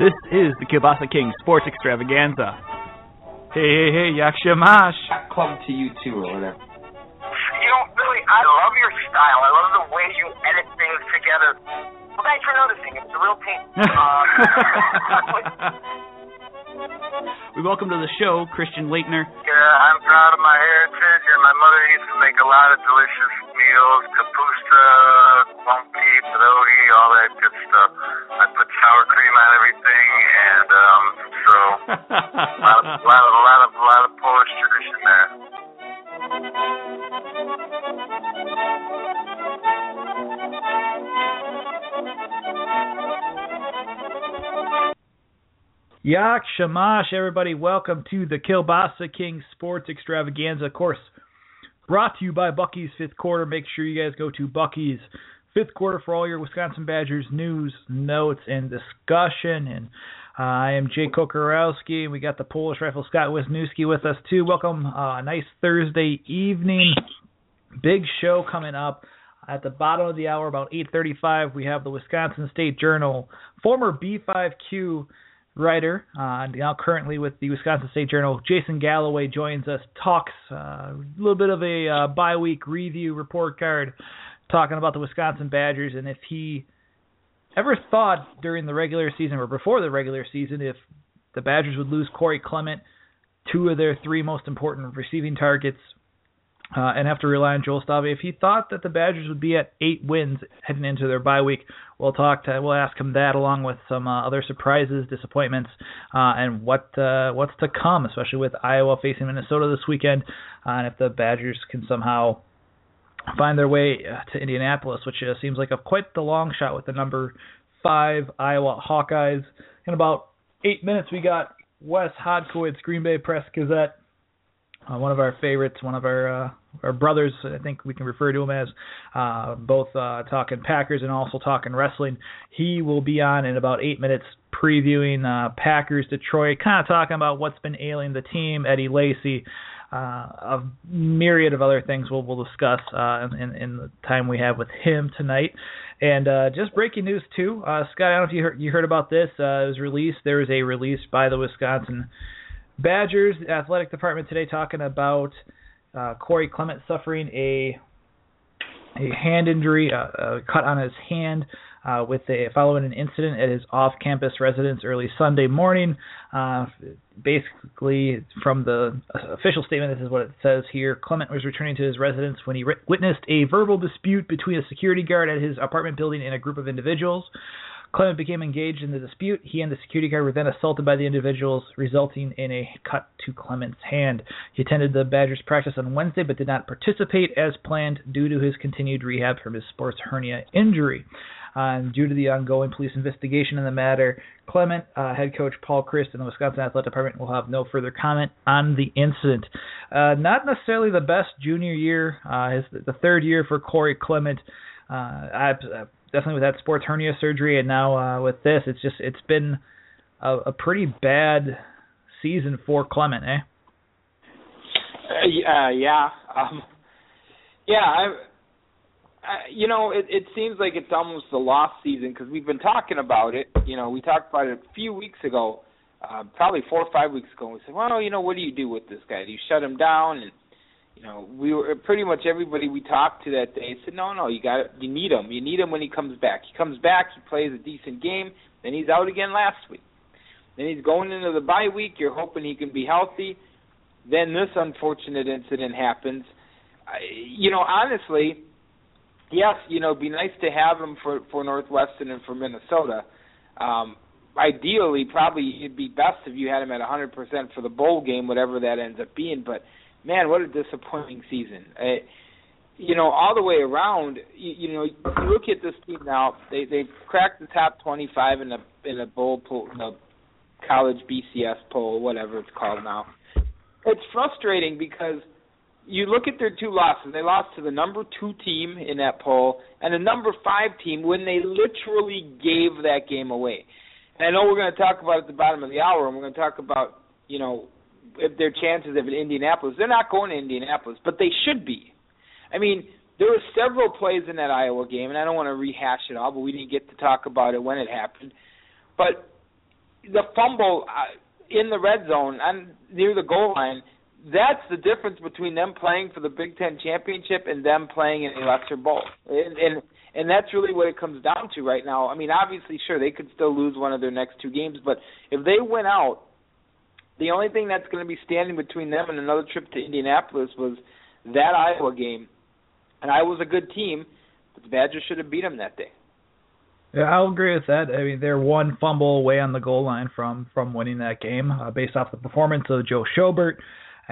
This is the Kielbasa King Sports Extravaganza. Hey, hey, hey, Yakshamash. Club to you too, or whatever. You know, really, I love your style. I love the way you edit things together. Well, thanks for noticing. It's a real team. Uh, we welcome to the show Christian Leitner. Yeah, I'm proud of my heritage, and my mother used to make a lot of delicious meals, kapusta, lumpy, pierogi, all that Yak Shamash, everybody. Welcome to the Kielbasa King Sports Extravaganza. Of course, brought to you by Bucky's Fifth Quarter. Make sure you guys go to Bucky's Fifth Quarter for all your Wisconsin Badgers news, notes, and discussion. And uh, I am Jay Kokorowski. We got the Polish rifle Scott Wisniewski with us too. Welcome. Uh, nice Thursday evening. Big show coming up. At the bottom of the hour, about 8:35, we have the Wisconsin State Journal, former B5Q writer, uh, now currently with the Wisconsin State Journal. Jason Galloway joins us, talks uh, a little bit of a uh, bye week review report card, talking about the Wisconsin Badgers and if he ever thought during the regular season or before the regular season if the Badgers would lose Corey Clement, two of their three most important receiving targets, uh, and have to rely on Joel Stave. If he thought that the Badgers would be at eight wins heading into their bye week, we'll talk to we'll ask him that along with some uh, other surprises, disappointments, uh, and what uh, what's to come, especially with Iowa facing Minnesota this weekend, uh, and if the Badgers can somehow find their way uh, to Indianapolis, which seems like a quite the long shot with the number five Iowa Hawkeyes. In about eight minutes, we got Wes Hodkiewicz, Green Bay Press Gazette, one of our favorites, one of our our brothers, I think we can refer to him as, uh, both uh, talking Packers and also talking wrestling. He will be on in about eight minutes previewing uh, Packers Detroit, kind of talking about what's been ailing the team, Eddie Lacy, uh, a myriad of other things we'll, we'll discuss uh, in, in the time we have with him tonight. And uh, just breaking news too, uh, Scott. I don't know if you heard, you heard about this. Uh, it was released. There was a release by the Wisconsin Badgers athletic department today talking about uh, Corey Clement suffering a a hand injury, uh, a cut on his hand, uh, with a following an incident at his off-campus residence early Sunday morning. Uh, basically, from the official statement, this is what it says here: Clement was returning to his residence when he re- witnessed a verbal dispute between a security guard at his apartment building and a group of individuals. Clement became engaged in the dispute. He and the security guard were then assaulted by the individuals, resulting in a cut to Clement's hand. He attended the Badgers practice on Wednesday but did not participate as planned due to his continued rehab from his sports hernia injury. Uh, due to the ongoing police investigation in the matter, Clement, uh, head coach Paul Chryst, and the Wisconsin Athletic Department will have no further comment on the incident. Uh, not necessarily the best junior year. Uh, his the third year for Corey Clement. Uh, I, definitely with that sports hernia surgery, and now uh, with this, it's just it's been a, a pretty bad season for Clement, eh? Uh, yeah, um, yeah. I, I, you know, it, it seems like it's almost a lost season because we've been talking about it. You know, we talked about it a few weeks ago, uh, probably four or five weeks ago. And we said, well, you know, what do you do with this guy? Do you shut him down? And you know, we were pretty much everybody we talked to that day said, no, no, you got you need him. You need him when he comes back. He comes back, he plays a decent game, then he's out again last week. Then he's going into the bye week. You're hoping he can be healthy. Then this unfortunate incident happens. I, you know, honestly, yes, you know, it'd be nice to have him for for Northwestern and for Minnesota. Um, ideally, probably it'd be best if you had him at 100% for the bowl game, whatever that ends up being. But man, what a disappointing season. Uh, you know, all the way around, you, you know, you look at this team now. They they cracked the top 25 in a in a bowl poll, in a college BCS poll, whatever it's called now. It's frustrating because you look at their two losses. They lost to the number two team in that poll and the number five team when they literally gave that game away. And I know we're going to talk about at the bottom of the hour, and we're going to talk about you know their chances of Indianapolis. They're not going to Indianapolis, but they should be. I mean, there were several plays in that Iowa game, and I don't want to rehash it all, but we didn't get to talk about it when it happened. But the fumble uh, in the red zone and near the goal line. That's the difference between them playing for the Big Ten championship and them playing in a lesser bowl. And, and and that's really what it comes down to right now. I mean, obviously, sure they could still lose one of their next two games, but if they win out, the only thing that's going to be standing between them and another trip to Indianapolis was that Iowa game. And Iowa's a good team, but the Badgers should have beat them that day. Yeah, I'll agree with that. I mean, they're one fumble away on the goal line from from winning that game, uh, based off the performance of Joe Schobert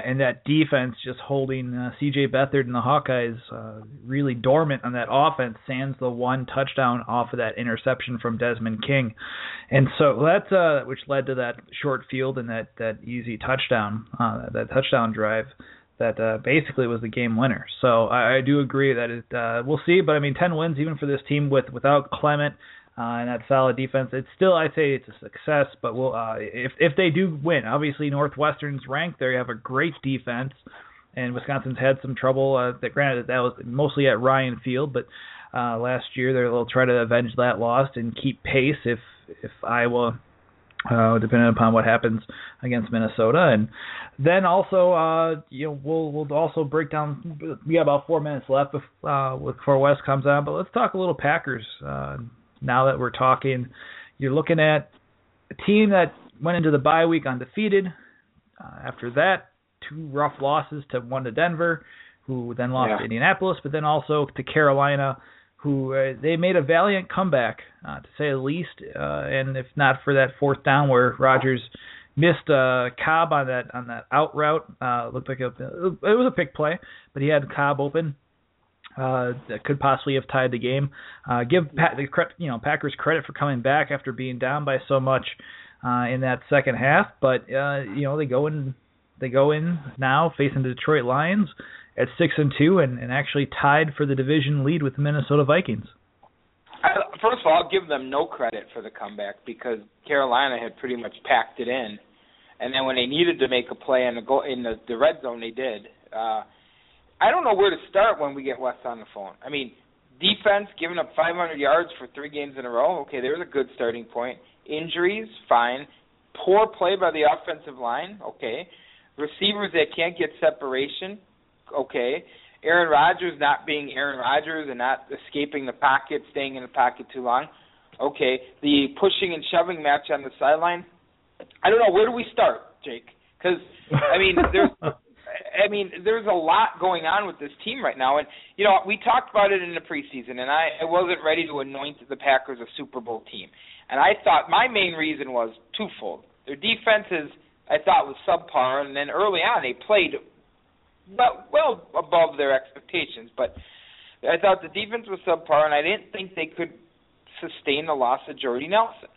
and that defense just holding uh, C.J. Beathard and the Hawkeyes uh, really dormant on that offense. Sans the one touchdown off of that interception from Desmond King, and so that's uh, which led to that short field and that that easy touchdown, uh, that touchdown drive that uh, basically was the game winner. So I, I do agree that it uh, we'll see, but I mean 10 wins even for this team with without Clement uh, and that solid defense. It's still I'd say it's a success, but we'll uh, if if they do win, obviously Northwestern's ranked there. You have a great defense, and Wisconsin's had some trouble. Uh, that granted that was mostly at Ryan Field, but uh, last year they'll try to avenge that loss and keep pace if if Iowa uh, depending upon what happens against Minnesota. And then also, uh, you know, we'll we'll also break down. We got about four minutes left before, uh, before Wes comes on, but let's talk a little Packers. Uh, now that we're talking, you're looking at a team that went into the bye week undefeated. Uh, after that, two rough losses to one to Denver, who then lost yeah. to Indianapolis, but then also to Carolina who uh, they made a valiant comeback, uh, to say the least. Uh, and if not for that fourth down where Rodgers missed uh, Cobb on that on that out route, uh, looked like a, it was a pick play, but he had Cobb open. Uh, that could possibly have tied the game. Uh, give Pat, the you know Packers credit for coming back after being down by so much uh, in that second half, but uh, you know they go in they go in now facing the Detroit Lions at six and two, and, and actually tied for the division lead with the Minnesota Vikings. First of all, I'll give them no credit for the comeback because Carolina had pretty much packed it in, and then when they needed to make a play in the goal in the, the red zone, they did. Uh, I don't know where to start when we get Wes on the phone. I mean, defense giving up 500 yards for three games in a row. Okay, there's a good starting point. Injuries, fine. Poor play by the offensive line. Okay. Receivers that can't get separation okay. Aaron Rodgers not being Aaron Rodgers and not escaping the pocket, staying in the pocket too long. Okay, the pushing and shoving match on the sideline. I don't know where do we start, Jake? Because I mean, there's, I mean, there's a lot going on with this team right now, and you know, we talked about it in the preseason, and I, I wasn't ready to anoint the Packers a Super Bowl team, and I thought my main reason was twofold. Their defense is, I thought, was subpar, and then early on they played well, well above their expectations. But I thought the defense was subpar, and I didn't think they could sustain the loss of Jordy Nelson.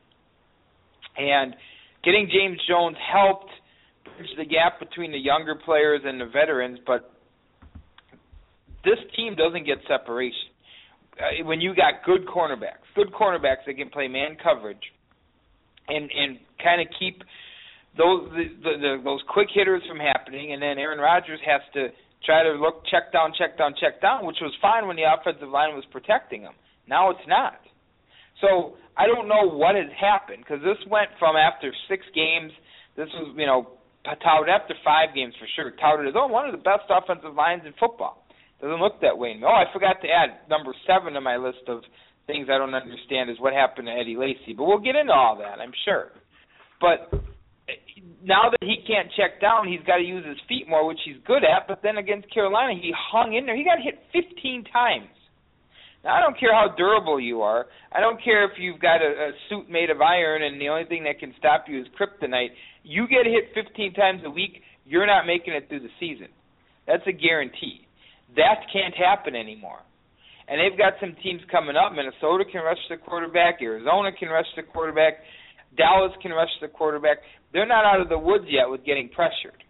And getting James Jones helped bridge the gap between the younger players and the veterans, but this team doesn't get separation. Uh, when you got good cornerbacks, good cornerbacks that can play man coverage, and and kind of keep those the, the, the, those quick hitters from happening, and then Aaron Rodgers has to try to look check down, check down, check down, which was fine when the offensive line was protecting him. Now it's not. So I don't know what has happened because this went from after six games. This was you know touted after five games for sure. Touted as oh one of the best offensive lines in football. Doesn't look that way. Oh, I forgot to add number seven to my list of things I don't understand is what happened to Eddie Lacy. But we'll get into all that, I'm sure. But eh, now that he can't check down, he's got to use his feet more, which he's good at. But then against Carolina, he hung in there. He got hit 15 times. Now, I don't care how durable you are. I don't care if you've got a, a suit made of iron and the only thing that can stop you is kryptonite. You get hit 15 times a week, you're not making it through the season. That's a guarantee. That can't happen anymore. And they've got some teams coming up. Minnesota can rush the quarterback. Arizona can rush the quarterback. Dallas can rush the quarterback. They're not out of the woods yet with getting pressured.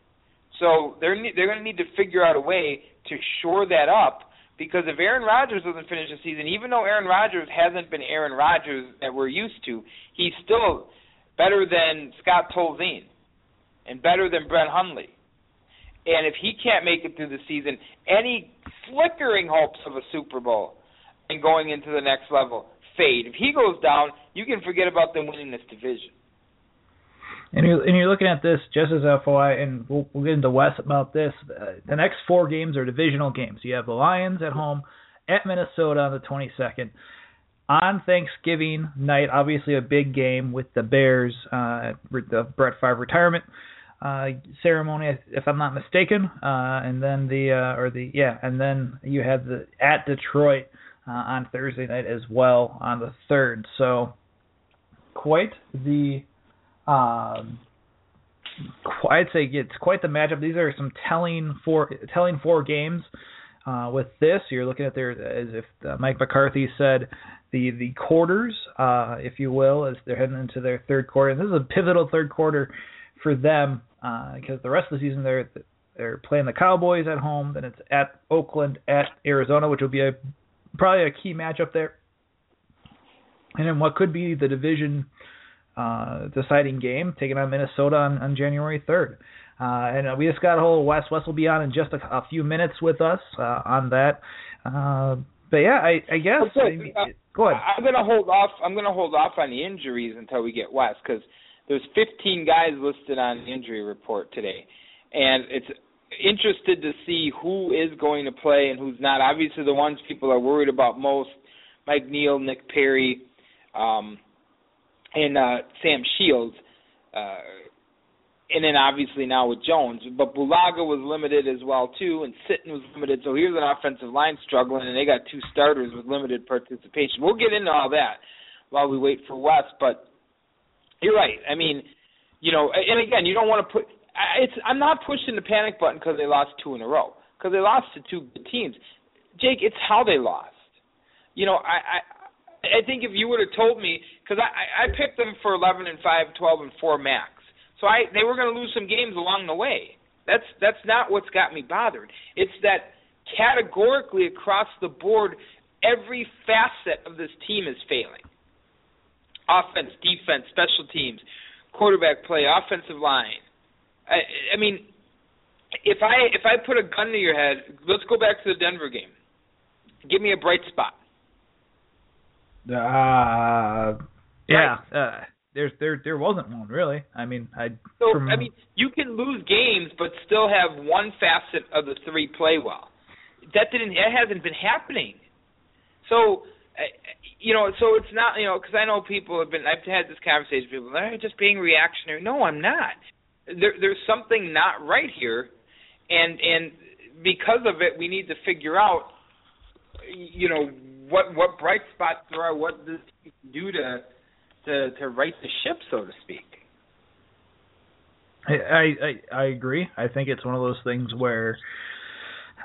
So they're they're going to need to figure out a way to shore that up because if Aaron Rodgers doesn't finish the season, even though Aaron Rodgers hasn't been Aaron Rodgers that we're used to, he's still better than Scott Tolzien and better than Brett Hundley. And if he can't make it through the season, any flickering hopes of a Super Bowl and going into the next level fade. If he goes down, you can forget about them winning this division. And you're, and you're looking at this just as FYI, and we'll, we'll get into Wes about this. Uh, the next four games are divisional games. You have the Lions at home at Minnesota on the 22nd. On Thanksgiving night, obviously a big game with the Bears, uh, the Brett Favre retirement uh, ceremony, if I'm not mistaken. Uh, and then the uh, or the yeah, and then you have the at Detroit uh, on Thursday night as well on the third. So quite the um, I'd say it's quite the matchup. These are some telling four telling four games. Uh, with this, you're looking at there as if uh, Mike McCarthy said the the quarters, uh, if you will, as they're heading into their third quarter. And this is a pivotal third quarter for them uh, because the rest of the season they're they're playing the Cowboys at home, then it's at Oakland, at Arizona, which will be a probably a key matchup there, and then what could be the division uh, deciding game, taking on Minnesota on, on January 3rd. Uh, and uh, we just got a hold of Wes. Wes will be on in just a, a few minutes with us uh, on that. Uh, but yeah, I, I guess. I, go ahead. I'm gonna hold off. I'm gonna hold off on the injuries until we get Wes because there's 15 guys listed on the injury report today, and it's interested to see who is going to play and who's not. Obviously, the ones people are worried about most: Mike Neal, Nick Perry, um, and uh, Sam Shields. Uh, and then obviously now with Jones, but Bulaga was limited as well too, and Sitton was limited. So here's an offensive line struggling, and they got two starters with limited participation. We'll get into all that while we wait for Wes, but you're right. I mean, you know, and again, you don't want to put. It's I'm not pushing the panic button because they lost two in a row because they lost to two good teams. Jake, it's how they lost. You know, I I, I think if you would have told me because I I picked them for 11 and 5, 12 and 4 max. So I they were going to lose some games along the way. That's that's not what's got me bothered. It's that categorically across the board, every facet of this team is failing offense, defense, special teams, quarterback play, offensive line. I, I mean, if I if I put a gun to your head, let's go back to the Denver game. Give me a bright spot. Uh, yeah. Right. Uh, there's there there wasn't one really. I mean, I. So from, I mean, you can lose games, but still have one facet of the three play well. That didn't. That hasn't been happening. So you know, so it's not, you know, because I know people have been. I've had this conversation. with People, they're just being reactionary. No, I'm not. There, there's something not right here, and and because of it, we need to figure out, you know, what what bright spots there are, what this do to to to right the ship, so to speak. I I I agree. I think it's one of those things where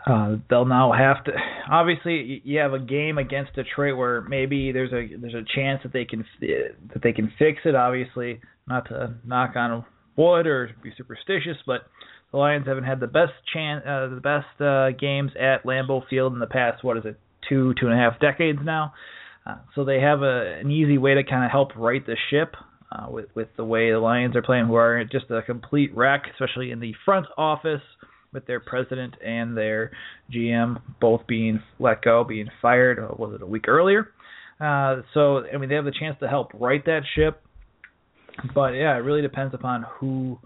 uh, they'll now have to. Obviously, you have a game against Detroit where maybe there's a there's a chance that they can that they can fix it. Obviously, not to knock on wood or be superstitious, but the Lions haven't had the best chance, uh, the best uh, games at Lambeau Field in the past. What is it, two two and a half decades now? Uh, so they have a an easy way to kind of help right the ship. Uh, with with the way the Lions are playing, who are just a complete wreck, especially in the front office with their president and their GM both being let go, being fired. Uh, was it a week earlier? Uh, so I mean, they have the chance to help right that ship, but yeah, it really depends upon who,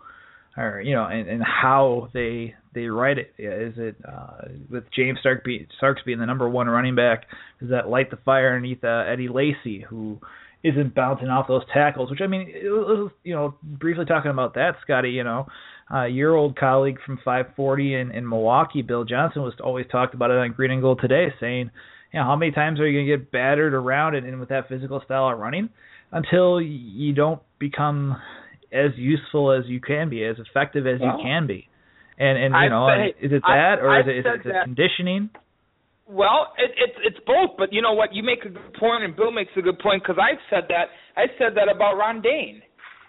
or you know, and, and how they they write it. Is it uh, with James Stark be, Starks being the number one running back? Does that light the fire underneath uh, Eddie Lacy, who isn't bouncing off those tackles? Which I mean, it was, you know, briefly talking about that, Scotty. You know, uh, your old colleague from 540 in, in Milwaukee, Bill Johnson, was always talked about it on Green and Gold today, saying, you know, how many times are you going to get battered around and, and with that physical style of running until you don't become as useful as you can be, as effective as well, you can be. And and you know, say, is it that or I, is it, is it, is it conditioning? Well, it, it's it's both, but you know what? You make a good point, and Bill makes a good point because I've said that. I said that about Ron Dayne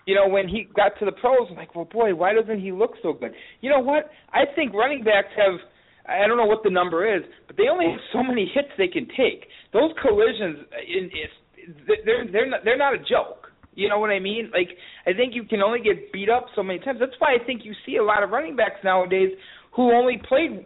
you know, when he got to the pros, I'm like, well, boy, why doesn't he look so good? You know what? I think running backs have, I don't know what the number is, but they only have so many hits they can take. Those collisions, uh, in, in, they're they're not they're not a joke. You know what I mean? Like, I think you can only get beat up so many times. That's why I think you see a lot of running backs nowadays who only played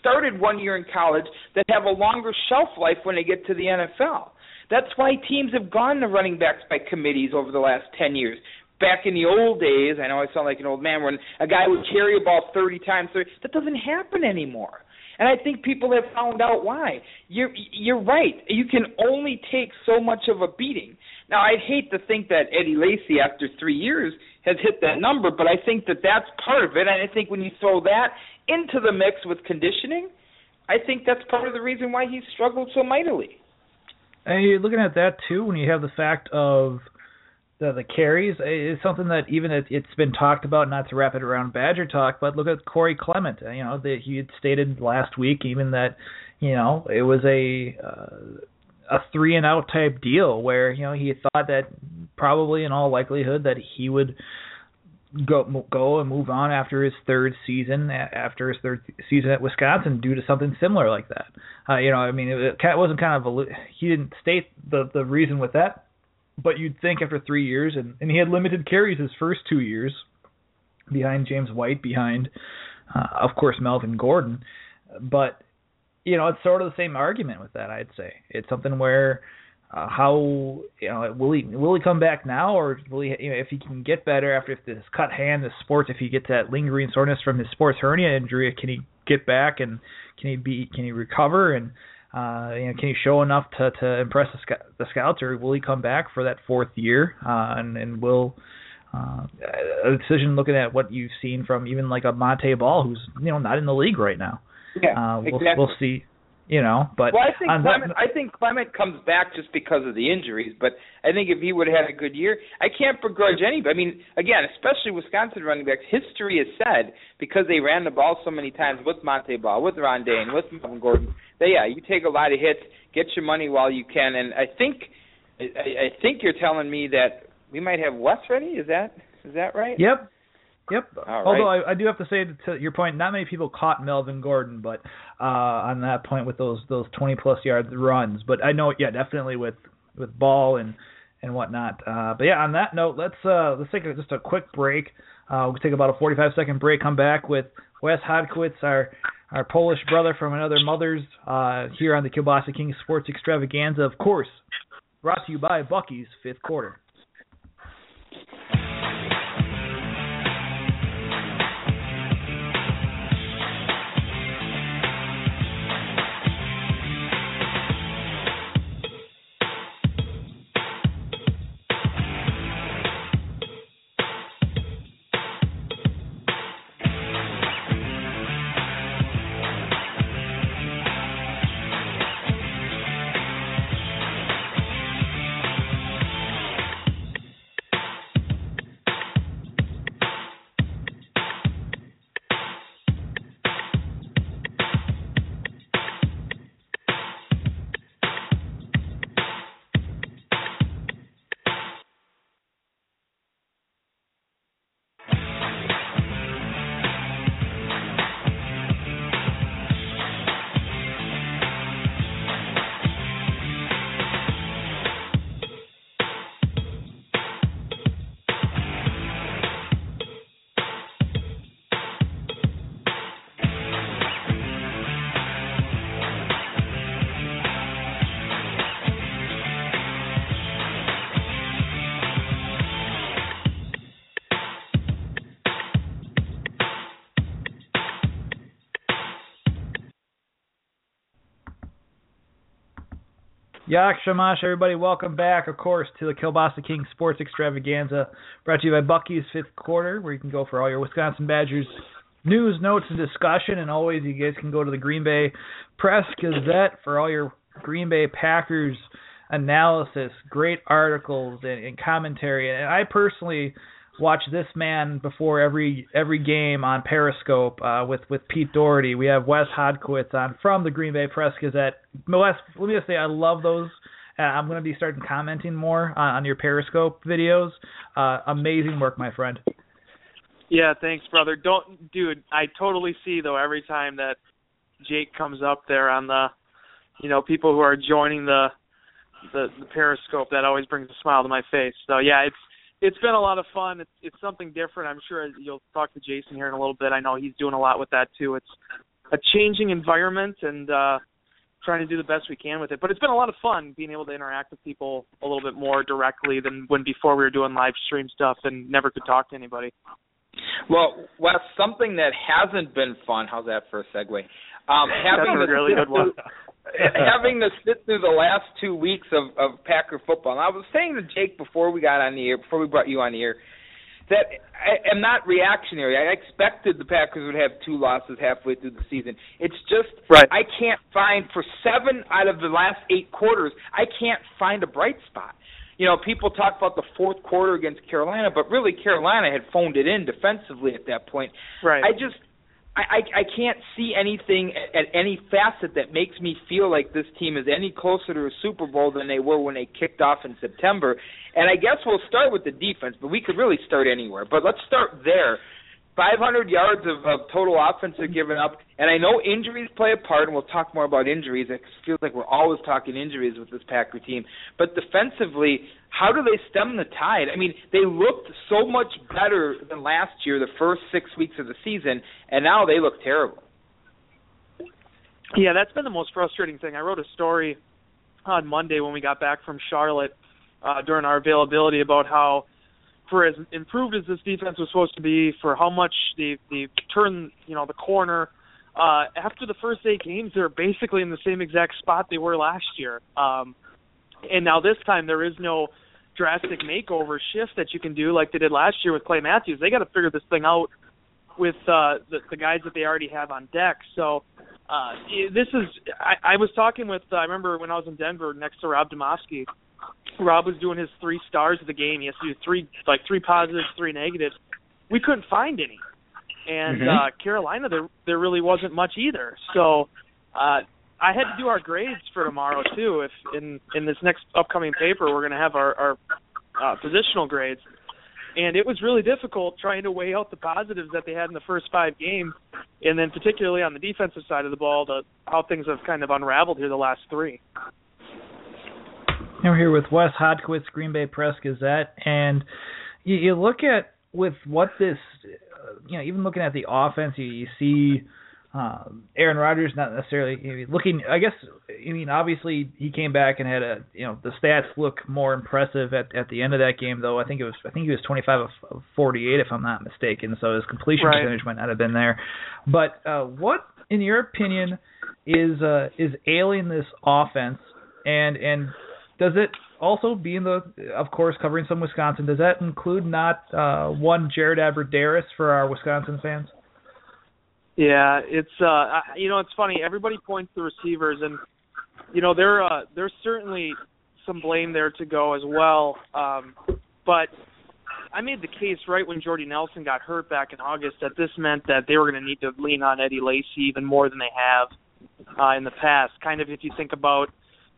started one year in college that have a longer shelf life when they get to the NFL. That's why teams have gone to running backs by committees over the last 10 years. back in the old days, I know I sound like an old man, when a guy would carry a ball 30 times, 30, that doesn't happen anymore. And I think people have found out why. You're you're right. You can only take so much of a beating. Now, I'd hate to think that Eddie Lacy, after three years, has hit that number, but I think that that's part of it. And I think when you throw that into the mix with conditioning, I think that's part of the reason why he's struggled so mightily. And you're looking at that too when you have the fact of the, the carries is something that even it, it's been talked about, not to wrap it around Badger talk, but look at Corey Clement. You know, that he had stated last week even that you know it was a uh, a three and out type deal where you know he thought that probably in all likelihood that he would go go and move on after his third season after his third season at Wisconsin due to something similar like that. Uh, you know, I mean, it, wasn't kind of a he didn't state the the reason with that, but you'd think after three years and and he had limited carries his first two years behind James White, behind uh, of course Melvin Gordon, but you know it's sort of the same argument with that. I'd say it's something where uh, how you know will he will he come back now or will he you know if he can get better after if this cut hand the sports if he gets that lingering soreness from his sports hernia injury can he get back and can he be can he recover and uh you know can he show enough to to impress the, the scouts or will he come back for that fourth year uh and and will uh, a decision looking at what you've seen from even like a Montee Ball who's you know not in the league right now. Yeah, uh, we'll, exactly. we'll see you know. But well, I think Clement, that, I think Clement comes back just because of the injuries. But I think if he would have had a good year, I can't begrudge anybody. I mean, again, especially Wisconsin running backs. History has said because they ran the ball so many times with Montee Ball, with Ron Dayne, with Melvin Gordon. That yeah, you take a lot of hits, get your money while you can, and I think I, I think you're telling me that we might have Wes ready. Is that is that right? Yep. Yep. All Although right. I, I do have to say to your point, not many people caught Melvin Gordon, but uh, on that point with those those 20 plus yard runs. But I know, yeah, definitely with with ball and and whatnot. Uh, but yeah, on that note, let's uh, let's take a, just a quick break. Uh, we'll take about a 45 second break. Come back with Wes Hodkiewicz, our our Polish brother from another mother's, uh, here on the Kielbasa King Sports Extravaganza. Of course, brought to you by Bucky's Fifth Quarter. Yak Shamash, everybody, welcome back, of course, to the Kielbasa King Sports Extravaganza, brought to you by Bucky's Fifth Quarter, where you can go for all your Wisconsin Badgers news, notes, and discussion. And always, you guys can go to the Green Bay Press Gazette for all your Green Bay Packers analysis, great articles and, and commentary. And I personally watch this man before every every game on Periscope uh, with with Pete Dougherty. We have Wes Hodkiewicz on from the Green Bay Press Gazette. Wes, let me just say I love those. Uh, I'm going to be starting commenting more on, on your Periscope videos. Uh, amazing work, my friend. Yeah, thanks, brother. Don't, dude. I totally see though every time that Jake comes up there on the, you know, people who are joining the, the, the Periscope. That always brings a smile to my face. So yeah, it's it's been a lot of fun. It's it's something different. I'm sure you'll talk to Jason here in a little bit. I know he's doing a lot with that too. It's a changing environment, and uh, trying to do the best we can with it. But it's been a lot of fun being able to interact with people a little bit more directly than when before we were doing live stream stuff and never could talk to anybody. Well, Wes, something that hasn't been fun. How's that for a segue? Um, having That's a really good one. having to sit through the last two weeks of, of Packer football. And I was saying to Jake before we got on the air, before we brought you on the air, that I am not reactionary. I expected the Packers would have two losses halfway through the season. It's just right. I can't find for seven out of the last eight quarters, I can't find a bright spot. You know, people talk about the fourth quarter against Carolina, but really Carolina had phoned it in defensively at that point. Right. I just I, I I can't see anything at, at any facet that makes me feel like this team is any closer to a Super Bowl than they were when they kicked off in September. And I guess we'll start with the defense, but we could really start anywhere. But let's start there. 500 yards of, of total offense are given up, and I know injuries play a part, and we'll talk more about injuries. It feels like we're always talking injuries with this Packer team. But defensively, how do they stem the tide? I mean, they looked so much better than last year, the first six weeks of the season, and now they look terrible. Yeah, that's been the most frustrating thing. I wrote a story on Monday when we got back from Charlotte uh, during our availability about how for as improved as this defense was supposed to be, for how much they they turned you know the corner. Uh, after the first eight games, they're basically in the same exact spot they were last year. Um, and now this time there is no drastic makeover shift that you can do like they did last year with Clay Matthews. They got to figure this thing out with uh, the, the guys that they already have on deck. So uh, this is I, I was talking with uh, I remember when I was in Denver next to Rob Demovsky Rob was doing his three stars of the game. He has to do three like three positives, three negatives. We couldn't find any. And Mhm. uh Carolina there there really wasn't much either. So uh I had to do our grades for tomorrow too. If in in this next upcoming paper we're gonna have our, our uh positional grades. And it was really difficult trying to weigh out the positives that they had in the first five games and then particularly on the defensive side of the ball, the how things have kind of unraveled here the last three. We're here with Wes Hodkiewicz, Green Bay Press Gazette, and you, you look at with what this, uh, you know, even looking at the offense, you, you see uh, Aaron Rodgers not necessarily I mean, looking. I guess I mean obviously he came back and had a you know the stats look more impressive at at the end of that game though. I think it was I think he was 25 of, of 48 if I'm not mistaken. So his completion Right. percentage might not have been there. But uh, what in your opinion is uh, is ailing this offense and and does it also being the of course covering some Wisconsin does that include not uh, one Jared Abbrederis for our Wisconsin fans? Yeah, it's uh you know it's funny. Everybody points to receivers, and you know there uh there's certainly some blame there to go as well. Um, but I made the case right when Jordy Nelson got hurt back in August that this meant that they were going to need to lean on Eddie Lacy even more than they have uh, in the past. Kind of if you think about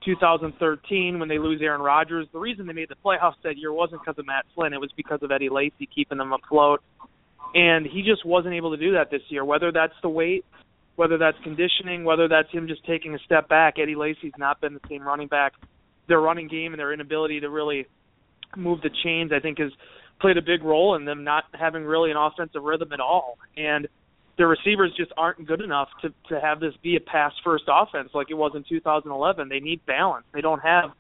2013 when they lose Aaron Rodgers, the reason they made the playoffs that year wasn't because of Matt Flynn; it was because of Eddie Lacy keeping them afloat and he just wasn't able to do that this year. Whether that's the weight, whether that's conditioning, whether that's him just taking a step back. Eddie Lacy's not been the same running back. Their running game and their inability to really move the chains, I think, has played a big role in them not having really an offensive rhythm at all. And their receivers just aren't good enough to to have this be a pass first offense like it was in 2011. They need balance. They don't have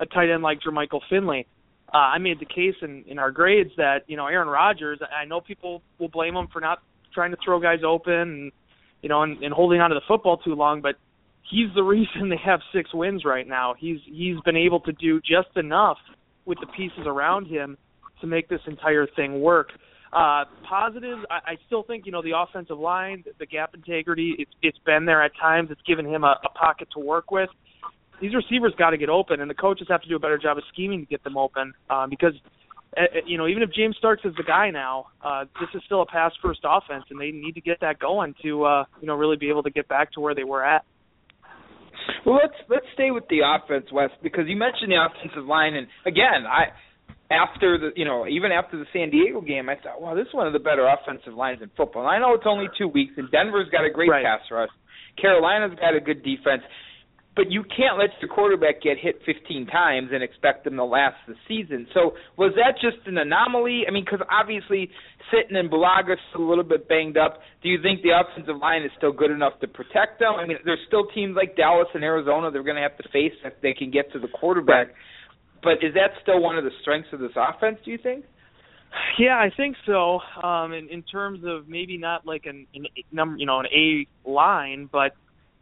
a tight end like Jermichael Finley uh, I made the case in, in our grades that you know Aaron Rodgers. I know people will blame him for not trying to throw guys open and you know and, and holding on to the football too long, but he's the reason they have six wins right now. He's he's been able to do just enough with the pieces around him to make this entire thing work. Uh, positives, I, I still think you know the offensive line, the gap integrity. It's it's been there at times. It's given him a, a pocket to work with these receivers got to get open, and the coaches have to do a better job of scheming to get them open. Um, because, uh, you know, even if James Starks is the guy now, uh, this is still a pass first offense, and they need to get that going to, uh, you know, really be able to get back to where they were at. Well, let's let's stay with the offense, Wes, because you mentioned the offensive line, and again, I after the you know even after the San Diego game, I thought, wow, this is one of the better offensive lines in football. And I know it's only two weeks, and Denver's got a great Right. pass rush. Carolina's got a good defense. but you can't let your quarterback get hit 15 times and expect them to last the season. So was that just an anomaly? I mean, because obviously Sitton and Bulaga's a little bit banged up. Do you think the offensive line is still good enough to protect them? I mean, there's still teams like Dallas and Arizona they're going to have to face if they can get to the quarterback. But is that still one of the strengths of this offense? Do you think? Yeah, I think so. Um, in, in terms of maybe not like an, an number, you know, an A line, but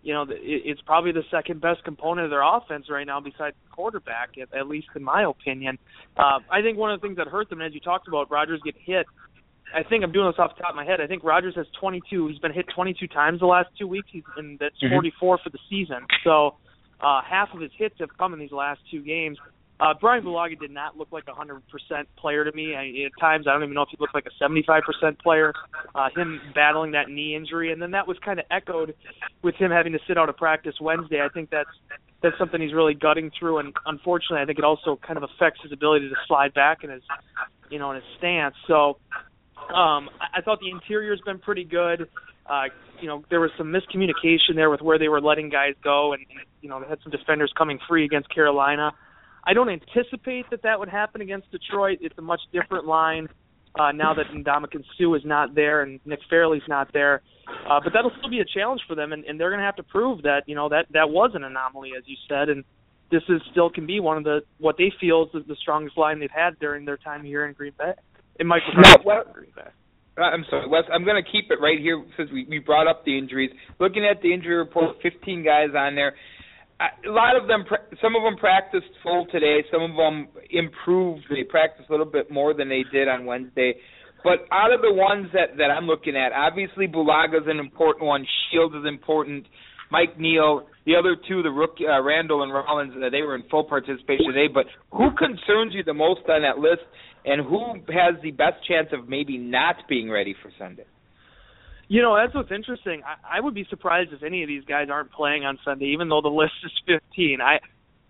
you know, it's probably the second best component of their offense right now, besides quarterback, at, at least in my opinion. Uh, I think one of the things that hurt them, as you talked about, Rodgers get hit. I think I'm doing this off the top of my head. I think Rodgers has 22. He's been hit 22 times the last two weeks. He's and that's mm-hmm. 44 for the season. So uh, half of his hits have come in these last two games. Uh, Brian Bulaga did not look like a 100% player to me. I, at times, I don't even know if he looked like a 75% player. Uh, him battling that knee injury, and then that was kind of echoed with him having to sit out of practice Wednesday. I think that's that's something he's really gutting through, and unfortunately, I think it also kind of affects his ability to slide back in his, you know, in his stance. So, um, I, I thought the interior's been pretty good. Uh, you know, there was some miscommunication there with where they were letting guys go, and, and you know, they had some defenders coming free against Carolina. I don't anticipate that that would happen against Detroit. It's a much different line uh, now that Ndamukong Suh is not there and Nick Fairley's not there. Uh, but that'll still be a challenge for them, and, and they're going to have to prove that you know that that was an anomaly, as you said, and this is still can be one of the what they feel is the strongest line they've had during their time here in Green Bay. In Michael no, well, Green Bay. I'm sorry, Wes. I'm going to keep it right here since we, we brought up the injuries. Looking at the injury report, 15 guys on there a lot of them, some of them practiced full today. Some of them improved. They practiced a little bit more than they did on Wednesday. But out of the ones that that I'm looking at, obviously Bulaga's an important one. Shields is important. Mike Neal, the other two, the rookie uh, Randall and Rollins, uh, they were in full participation today. But who concerns you the most on that list, and who has the best chance of maybe not being ready for Sunday? You know, that's what's interesting. I, I would be surprised if any of these guys aren't playing on Sunday, even though the list is 15. I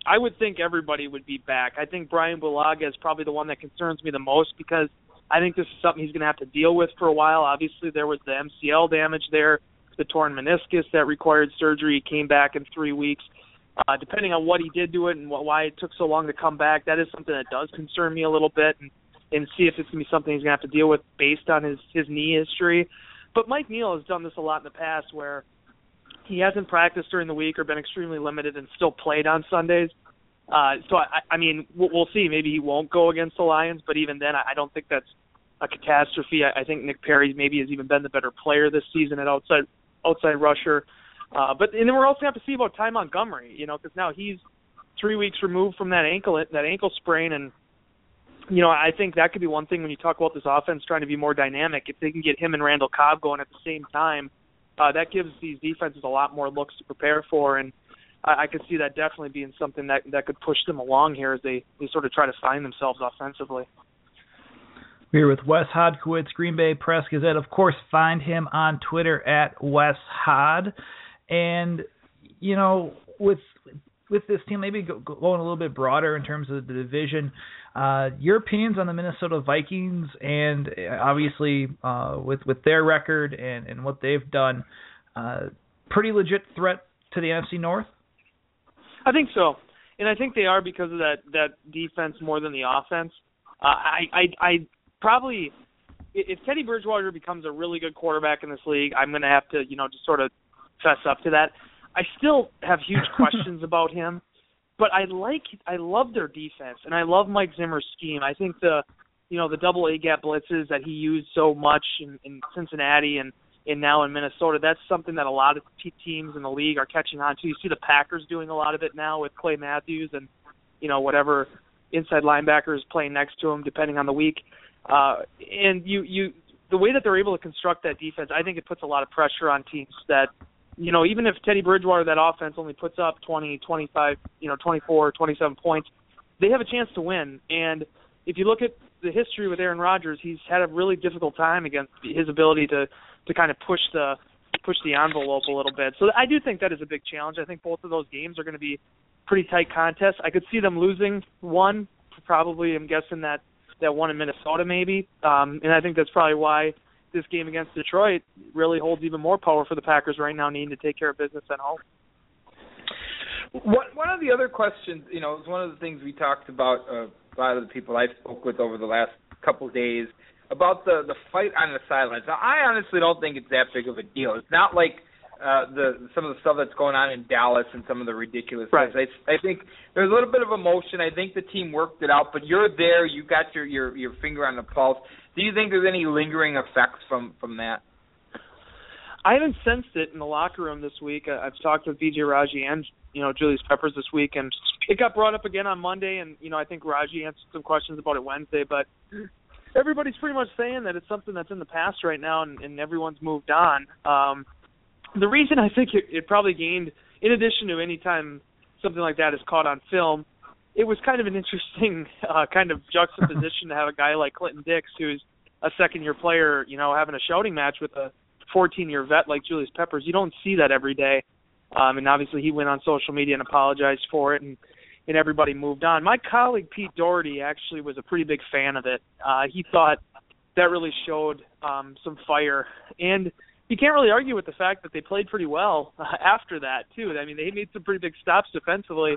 I would think everybody would be back. I think Brian Bulaga is probably the one that concerns me the most because I think this is something he's going to have to deal with for a while. Obviously, there was the MCL damage there, the torn meniscus that required surgery. He came back in three weeks. Uh, depending on what he did to it and what, why it took so long to come back, that is something that does concern me a little bit, and and see if it's going to be something he's going to have to deal with based on his his knee history. But Mike Neal has done this a lot in the past where he hasn't practiced during the week or been extremely limited and still played on Sundays. Uh, so I, I mean, we'll, see. Maybe he won't go against the Lions, but even then, I, don't think that's a catastrophe. I, I think Nick Perry maybe has even been the better player this season at outside outside rusher. Uh, but and then we're also have to see about Ty Montgomery, you know, because now he's three weeks removed from that ankle that ankle sprain, and you know, I think that could be one thing when you talk about this offense trying to be more dynamic. If they can get him and Randall Cobb going at the same time, uh, that gives these defenses a lot more looks to prepare for, and I, I could see that definitely being something that that could push them along here as they they sort of try to find themselves offensively. We're here with Wes Hodkiewicz, Green Bay Press Gazette. Of course, find him on Twitter at Wes Hod. And you know, with with this team, maybe go, going a little bit broader in terms of the division. Uh, your opinions on the Minnesota Vikings, and uh, obviously uh, with with their record and and what they've done, uh, pretty legit threat to the NFC North. I think so, and I think they are because of that that defense more than the offense. Uh, I I I probably if Teddy Bridgewater becomes a really good quarterback in this league, I'm going to have to you know just sort of fess up to that. I still have huge questions about him but I like I love their defense and I love Mike Zimmer's scheme. I think the you know the double A gap blitzes that he used so much in, in Cincinnati and and now in Minnesota, that's something that a lot of teams in the league are catching on to. You see the Packers doing a lot of it now with Clay Matthews and you know whatever inside linebackers playing next to him depending on the week. Uh, and you you the way that they're able to construct that defense, I think it puts a lot of pressure on teams that you know, even if Teddy Bridgewater, that offense only puts up 20, 25, you know, 24, 27 points, they have a chance to win. And if you look at the history with Aaron Rodgers, he's had a really difficult time against his ability to to kind of push the push the envelope a little bit. So I do think that is a big challenge. I think both of those games are going to be pretty tight contests. I could see them losing one, probably. I'm guessing that that one in Minnesota maybe, um, and I think that's probably why this game against Detroit really holds even more power for the Packers right now, needing to take care of business at home. One one of the other questions, you know, is one of the things we talked about. Uh, a lot of the people I spoke with over the last couple days about the the fight on the sidelines. Now, I honestly don't think it's that big of a deal. It's not like uh, the some of the stuff that's going on in Dallas and some of the ridiculous right. things. I, I think there's a little bit of emotion. I think the team worked it out, but you're there. You got your your your finger on the pulse. Do you think there's any lingering effects from from that? I haven't sensed it in the locker room this week. I've talked with BJ Raji and you know Julius Peppers this week, and it got brought up again on Monday. And you know I think Raji answered some questions about it Wednesday, but everybody's pretty much saying that it's something that's in the past right now, and, and everyone's moved on. Um, the reason I think it, it probably gained, in addition to any time something like that is caught on film, it was kind of an interesting uh, kind of juxtaposition to have a guy like Clinton Dix, who's a second-year player, you know, having a shouting match with a 14-year vet like Julius Peppers. You don't see that every day. Um, and obviously, he went on social media and apologized for it, and and everybody moved on. My colleague Pete Dougherty actually was a pretty big fan of it. Uh, he thought that really showed um, some fire, and you can't really argue with the fact that they played pretty well uh, after that too. I mean, they made some pretty big stops defensively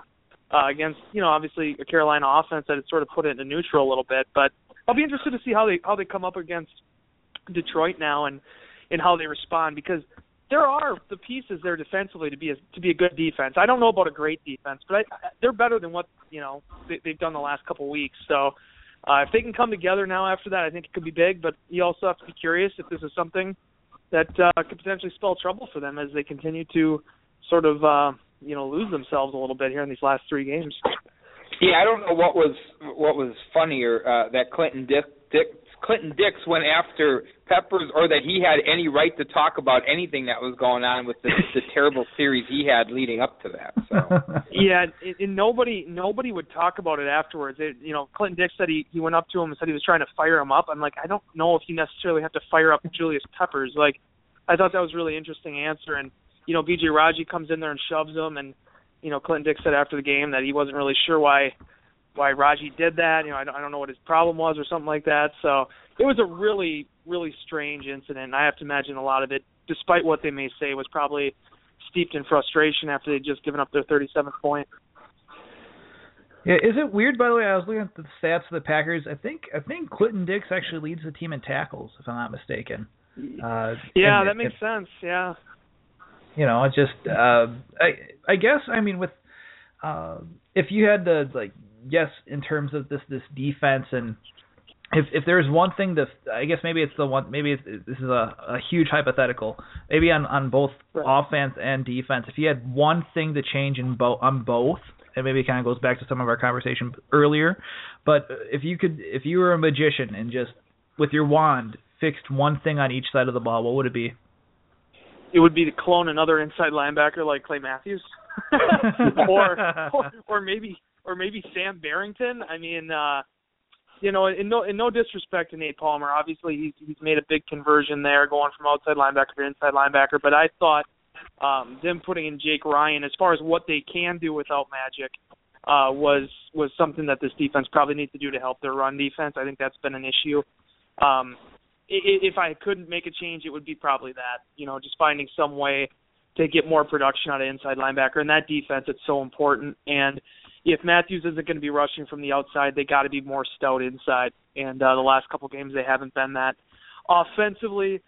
uh, against, you know, obviously a Carolina offense that had sort of put it into neutral a little bit. But I'll be interested to see how they how they come up against Detroit now and and how they respond because there are the pieces there defensively to be a to be a good defense. I don't know about a great defense, but I, they're better than what you know they, they've done the last couple of weeks. So uh, if they can come together now after that, I think it could be big. But you also have to be curious if this is something that uh, could potentially spell trouble for them as they continue to sort of uh, you know lose themselves a little bit here in these last three games. Yeah, I don't know what was what was funnier uh, that Clinton Dick, Dick Clinton Dix went after Peppers, or that he had any right to talk about anything that was going on with the, the terrible series he had leading up to that. So yeah, and, and nobody nobody would talk about it afterwards. It, you know, Clinton Dix said he he went up to him and said he was trying to fire him up. I'm like, I don't know if you necessarily have to fire up Julius Peppers. Like, I thought that was a really interesting answer. And you know, BJ Raji comes in there and shoves him, and you know, Clinton Dix said after the game that he wasn't really sure why why Raji did that. You know, I don't, I don't know what his problem was or something like that. So it was a really, really strange incident. And I have to imagine a lot of it, despite what they may say, was probably steeped in frustration after they'd just given up their 37th point. Yeah, is it weird? By the way, I was looking at the stats of the Packers. I think I think Clinton Dix actually leads the team in tackles, if I'm not mistaken. Uh, yeah, that makes sense. Yeah. You know, it's just uh, I I guess I mean with uh, if you had to like yes, in terms of this this defense and if if there's one thing that I guess maybe it's the one maybe it's, this is a, a huge hypothetical maybe on on both right. offense and defense if you had one thing to change in both on both and maybe it kind of goes back to some of our conversation earlier but if you could if you were a magician and just with your wand fixed one thing on each side of the ball what would it be it would be to clone another inside linebacker like Clay Matthews or, or or maybe or maybe Sam Barrington. I mean, uh, you know, in no in no disrespect to Nate Palmer, obviously he's he's made a big conversion there, going from outside linebacker to inside linebacker. But I thought um, them putting in Jake Ryan, as far as what they can do without Magic, uh, was was something that this defense probably needs to do to help their run defense. I think that's been an issue. Um, if I couldn't make a change, it would be probably that. You know, just finding some way to get more production out of inside linebacker and that defense. It's so important. And if Matthews isn't going to be rushing from the outside, they got to be more stout inside. And uh, the last couple games, they haven't been that. Offensively,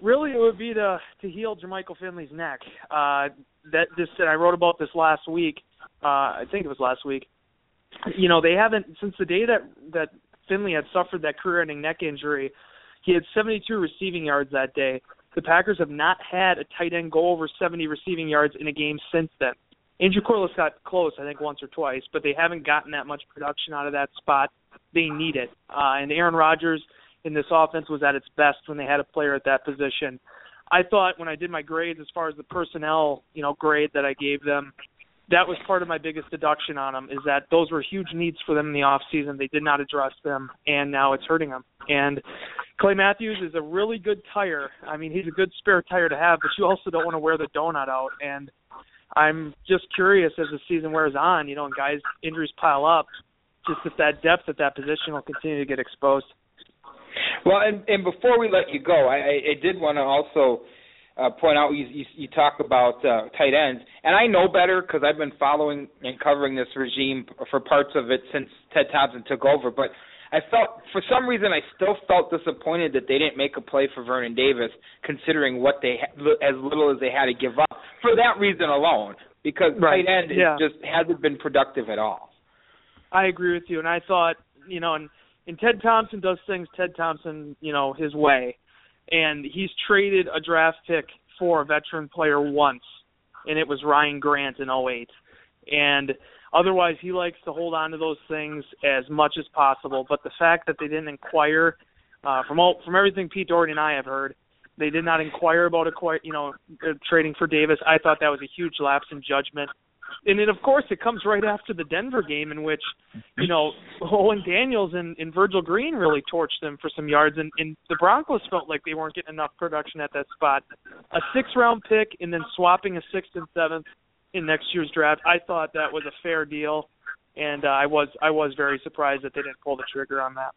really, it would be to to heal Jermichael Finley's neck. Uh, that this and I wrote about this last week. Uh, I think it was last week. You know, they haven't since the day that that Finley had suffered that career-ending neck injury. He had 72 receiving yards that day. The Packers have not had a tight end go over 70 receiving yards in a game since then. Andrew Quarless got close, I think, once or twice, but they haven't gotten that much production out of that spot. They need it. Uh, and Aaron Rodgers in this offense was at its best when they had a player at that position. I thought when I did my grades as far as the personnel, you know, grade that I gave them, that was part of my biggest deduction on them is that those were huge needs for them in the off season. They did not address them, and now it's hurting them. And Clay Matthews is a really good tire. I mean, he's a good spare tire to have, but you also don't want to wear the donut out. And I'm just curious as the season wears on, you know, and guys injuries pile up, just if that depth at that position will continue to get exposed. Well, and and before we let you go, I, I did want to also uh, point out you, you, you talk about uh, tight ends, and I know better because I've been following and covering this regime for parts of it since Ted Thompson took over. But I felt, for some reason, I still felt disappointed that they didn't make a play for Vernon Davis, considering what they as little as they had to give up for that reason alone. Because right. tight end yeah. just hasn't been productive at all. I agree with you, and I thought, you know, and and Ted Thompson does things Ted Thompson, you know, his way and he's traded a draft pick for a veteran player once, and it was Ryan Grant in 08. And otherwise, he likes to hold on to those things as much as possible. But the fact that they didn't inquire, uh, from all from everything Pete Dougherty and I have heard, they did not inquire about acquire, you know, uh, trading for Davis. I thought that was a huge lapse in judgment and then of course it comes right after the Denver game in which you know Owen Daniels and, and Virgil Green really torched them for some yards, and, and the Broncos felt like they weren't getting enough production at that spot. A six round pick and then swapping a sixth and seventh in next year's draft, I thought that was a fair deal, and uh, I was I was very surprised that they didn't pull the trigger on that.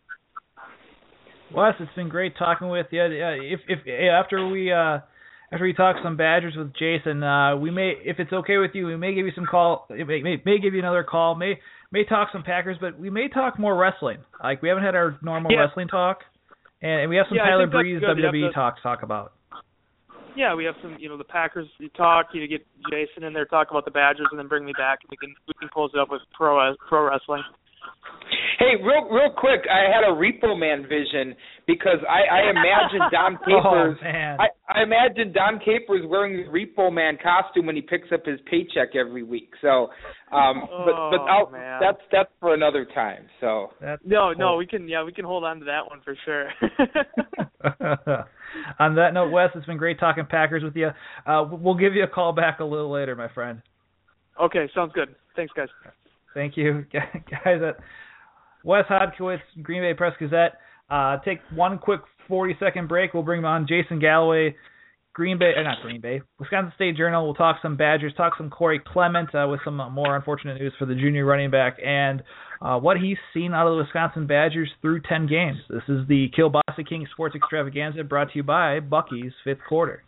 Wes, it's been great talking with you. If if after we uh after we talk some Badgers with Jason, uh, we may, if it's okay with you, we may give you some call. May, may, may give you another call. May may talk some Packers, but we may talk more wrestling. Like we haven't had our normal yeah. wrestling talk, and, and we have some Tyler Breeze WWE to, talks talk about. Yeah, we have some, you know, the Packers you talk. You get Jason in there talk about the Badgers, and then bring me back, and we can we can close it up with pro pro wrestling. Hey, real real quick, I had a Repo Man vision because I, I imagine Dom Capers. oh, man. I, I imagine Dom Capers wearing the Repo Man costume when he picks up his paycheck every week. So, um, but but oh, I'll, man. that's that's for another time. So. That's no, no, we can yeah we can hold on to that one for sure. On that note, Wes, it's been great talking Packers with you. Uh, we'll give you a call back a little later, my friend. Okay, sounds good. Thanks, guys. Thank you, guys. At Wes Hodkiewicz, Green Bay Press Gazette. Uh, take one quick 40 second break. We'll bring on Jason Galloway, Green Bay, or not Green Bay, Wisconsin State Journal. We'll talk some Badgers, talk some Corey Clement uh, with some more unfortunate news for the junior running back and uh, what he's seen out of the Wisconsin Badgers through 10 games. This is the Kielbasa King Sports Extravaganza brought to you by Bucky's Fifth Quarter.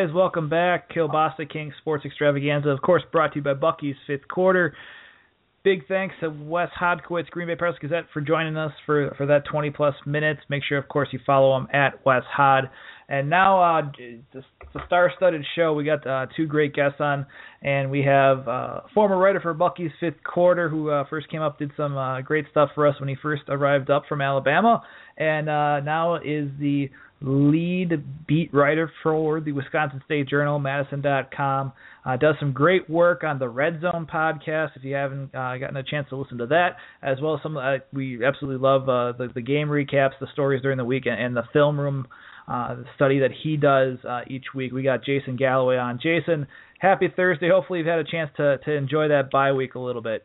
Guys, welcome back. Kielbasa King Sports Extravaganza, of course, brought to you by Bucky's Fifth Quarter. Big thanks to Wes Hodkiewicz, Green Bay Press Gazette, for joining us for for that 20 plus minutes. Make sure, of course, you follow him at Wes Hod. And now, uh, it's a star-studded show. We got uh, two great guests on, and we have uh, former writer for Bucky's Fifth Quarter, who uh, first came up, did some uh, great stuff for us when he first arrived up from Alabama, and uh, now is the lead beat writer for the Wisconsin State Journal, Madison.com. Uh, does some great work on the Red Zone podcast. If you haven't uh, gotten a chance to listen to that, as well as some, uh, we absolutely love uh, the the game recaps, the stories during the week, and, and the film room uh, study that he does uh, each week. We got Jason Galloway on. Jason, happy Thursday. Hopefully, you've had a chance to to enjoy that bye week a little bit.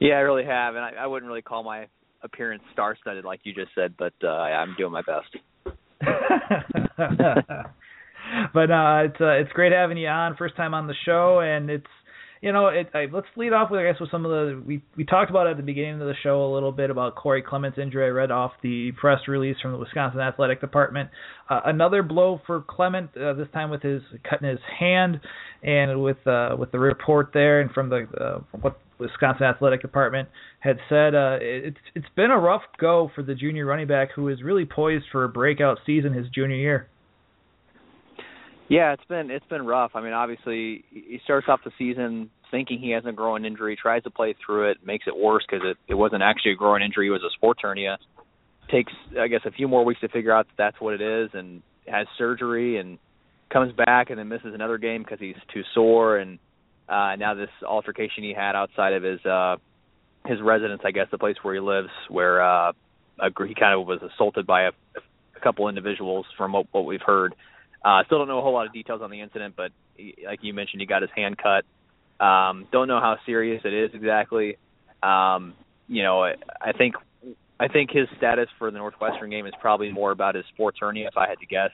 Yeah, I really have, and I, I wouldn't really call my appearance star-studded like you just said, but uh, I'm doing my best. but uh, it's uh, it's great having you on. First time on the show, and it's you know it, I, let's lead off with I guess with some of the we we talked about at the beginning of the show a little bit about Corey Clement's injury. I read off the press release from the Wisconsin Athletic Department. Uh, another blow for Clement uh, this time with his cutting his hand, and with uh, with the report there and from the uh, what Wisconsin Athletic Department had said uh, it's it's been a rough go for the junior running back who is really poised for a breakout season his junior year. Yeah, it's been it's been rough. I mean, obviously he starts off the season thinking he has a groin injury, tries to play through it, makes it worse because it it wasn't actually a groin injury; it was a sports hernia. Takes I guess a few more weeks to figure out that that's what it is, and has surgery and comes back and then misses another game because he's too sore and uh, now this altercation he had outside of his uh, his residence, I guess, the place where he lives, where uh, he kind of was assaulted by a, a couple individuals, from what, what we've heard. Uh, still don't know a whole lot of details on the incident, but he, like you mentioned, he got his hand cut. Um, don't know how serious it is exactly. Um, you know, I, I think I think his status for the Northwestern game is probably more about his sports hernia. If I had to guess,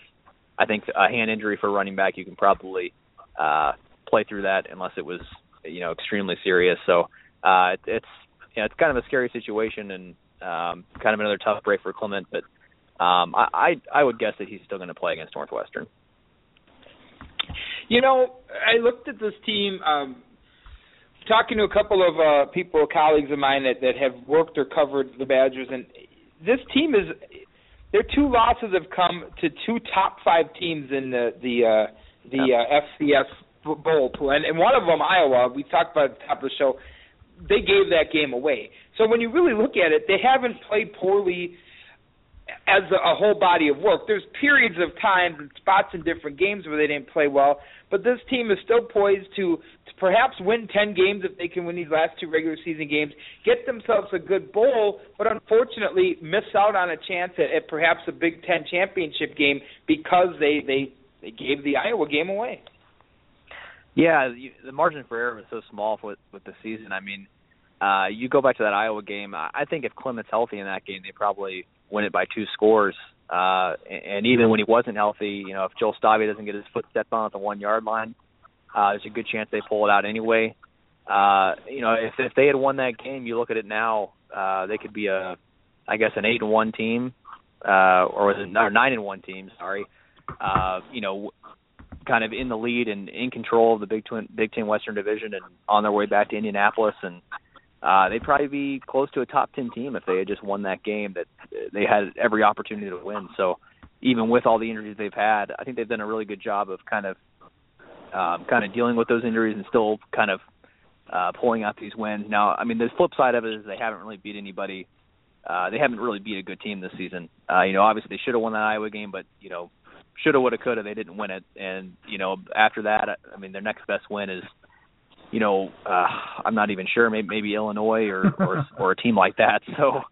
I think a hand injury for running back you can probably uh, play through that unless it was you know extremely serious. So uh, it, it's you know, it's kind of a scary situation and um, kind of another tough break for Clement. But um, I, I I would guess that he's still going to play against Northwestern. You know, I looked at this team. Um, talking to a couple of uh, people, colleagues of mine that that have worked or covered the Badgers, and this team is their two losses have come to two top five teams in the the uh, the uh, FCS bowl pool, and, and one of them, Iowa, we talked about at the top of the show. They gave that game away. So when you really look at it, they haven't played poorly as a, a whole body of work. There's periods of times and spots in different games where they didn't play well, but this team is still poised to, to perhaps win 10 games if they can win these last two regular season games, get themselves a good bowl, but unfortunately miss out on a chance at, at perhaps a Big Ten championship game because they they they gave the Iowa game away. Yeah, the margin for error was so small with with the season. I mean, uh, you go back to that Iowa game. I think if Clement's healthy in that game, they probably win it by two scores. Uh, and even when he wasn't healthy, you know, if Joel Stave doesn't get his foot stepped on at the one yard line, uh, there's a good chance they pull it out anyway. Uh, you know, if if they had won that game, you look at it now, uh, they could be a, I guess, an eight and one team, uh, or was it or nine and one team? Sorry. Uh, you know, kind of in the lead and in control of the Big Ten Big Ten Western Division and on their way back to Indianapolis and uh they'd probably be close to a top 10 team if they had just won that game that they had every opportunity to win. So even with all the injuries they've had, I think they've done a really good job of kind of um kind of dealing with those injuries and still kind of uh pulling out these wins. Now, I mean the flip side of it is they haven't really beat anybody uh they haven't really beat a good team this season. Uh you know, obviously they should have won that Iowa game, but you know, shoulda, woulda, coulda. They didn't win it, and you know after that, I mean their next best win is, you know, uh, I'm not even sure, maybe maybe Illinois or or, or a team like that. So,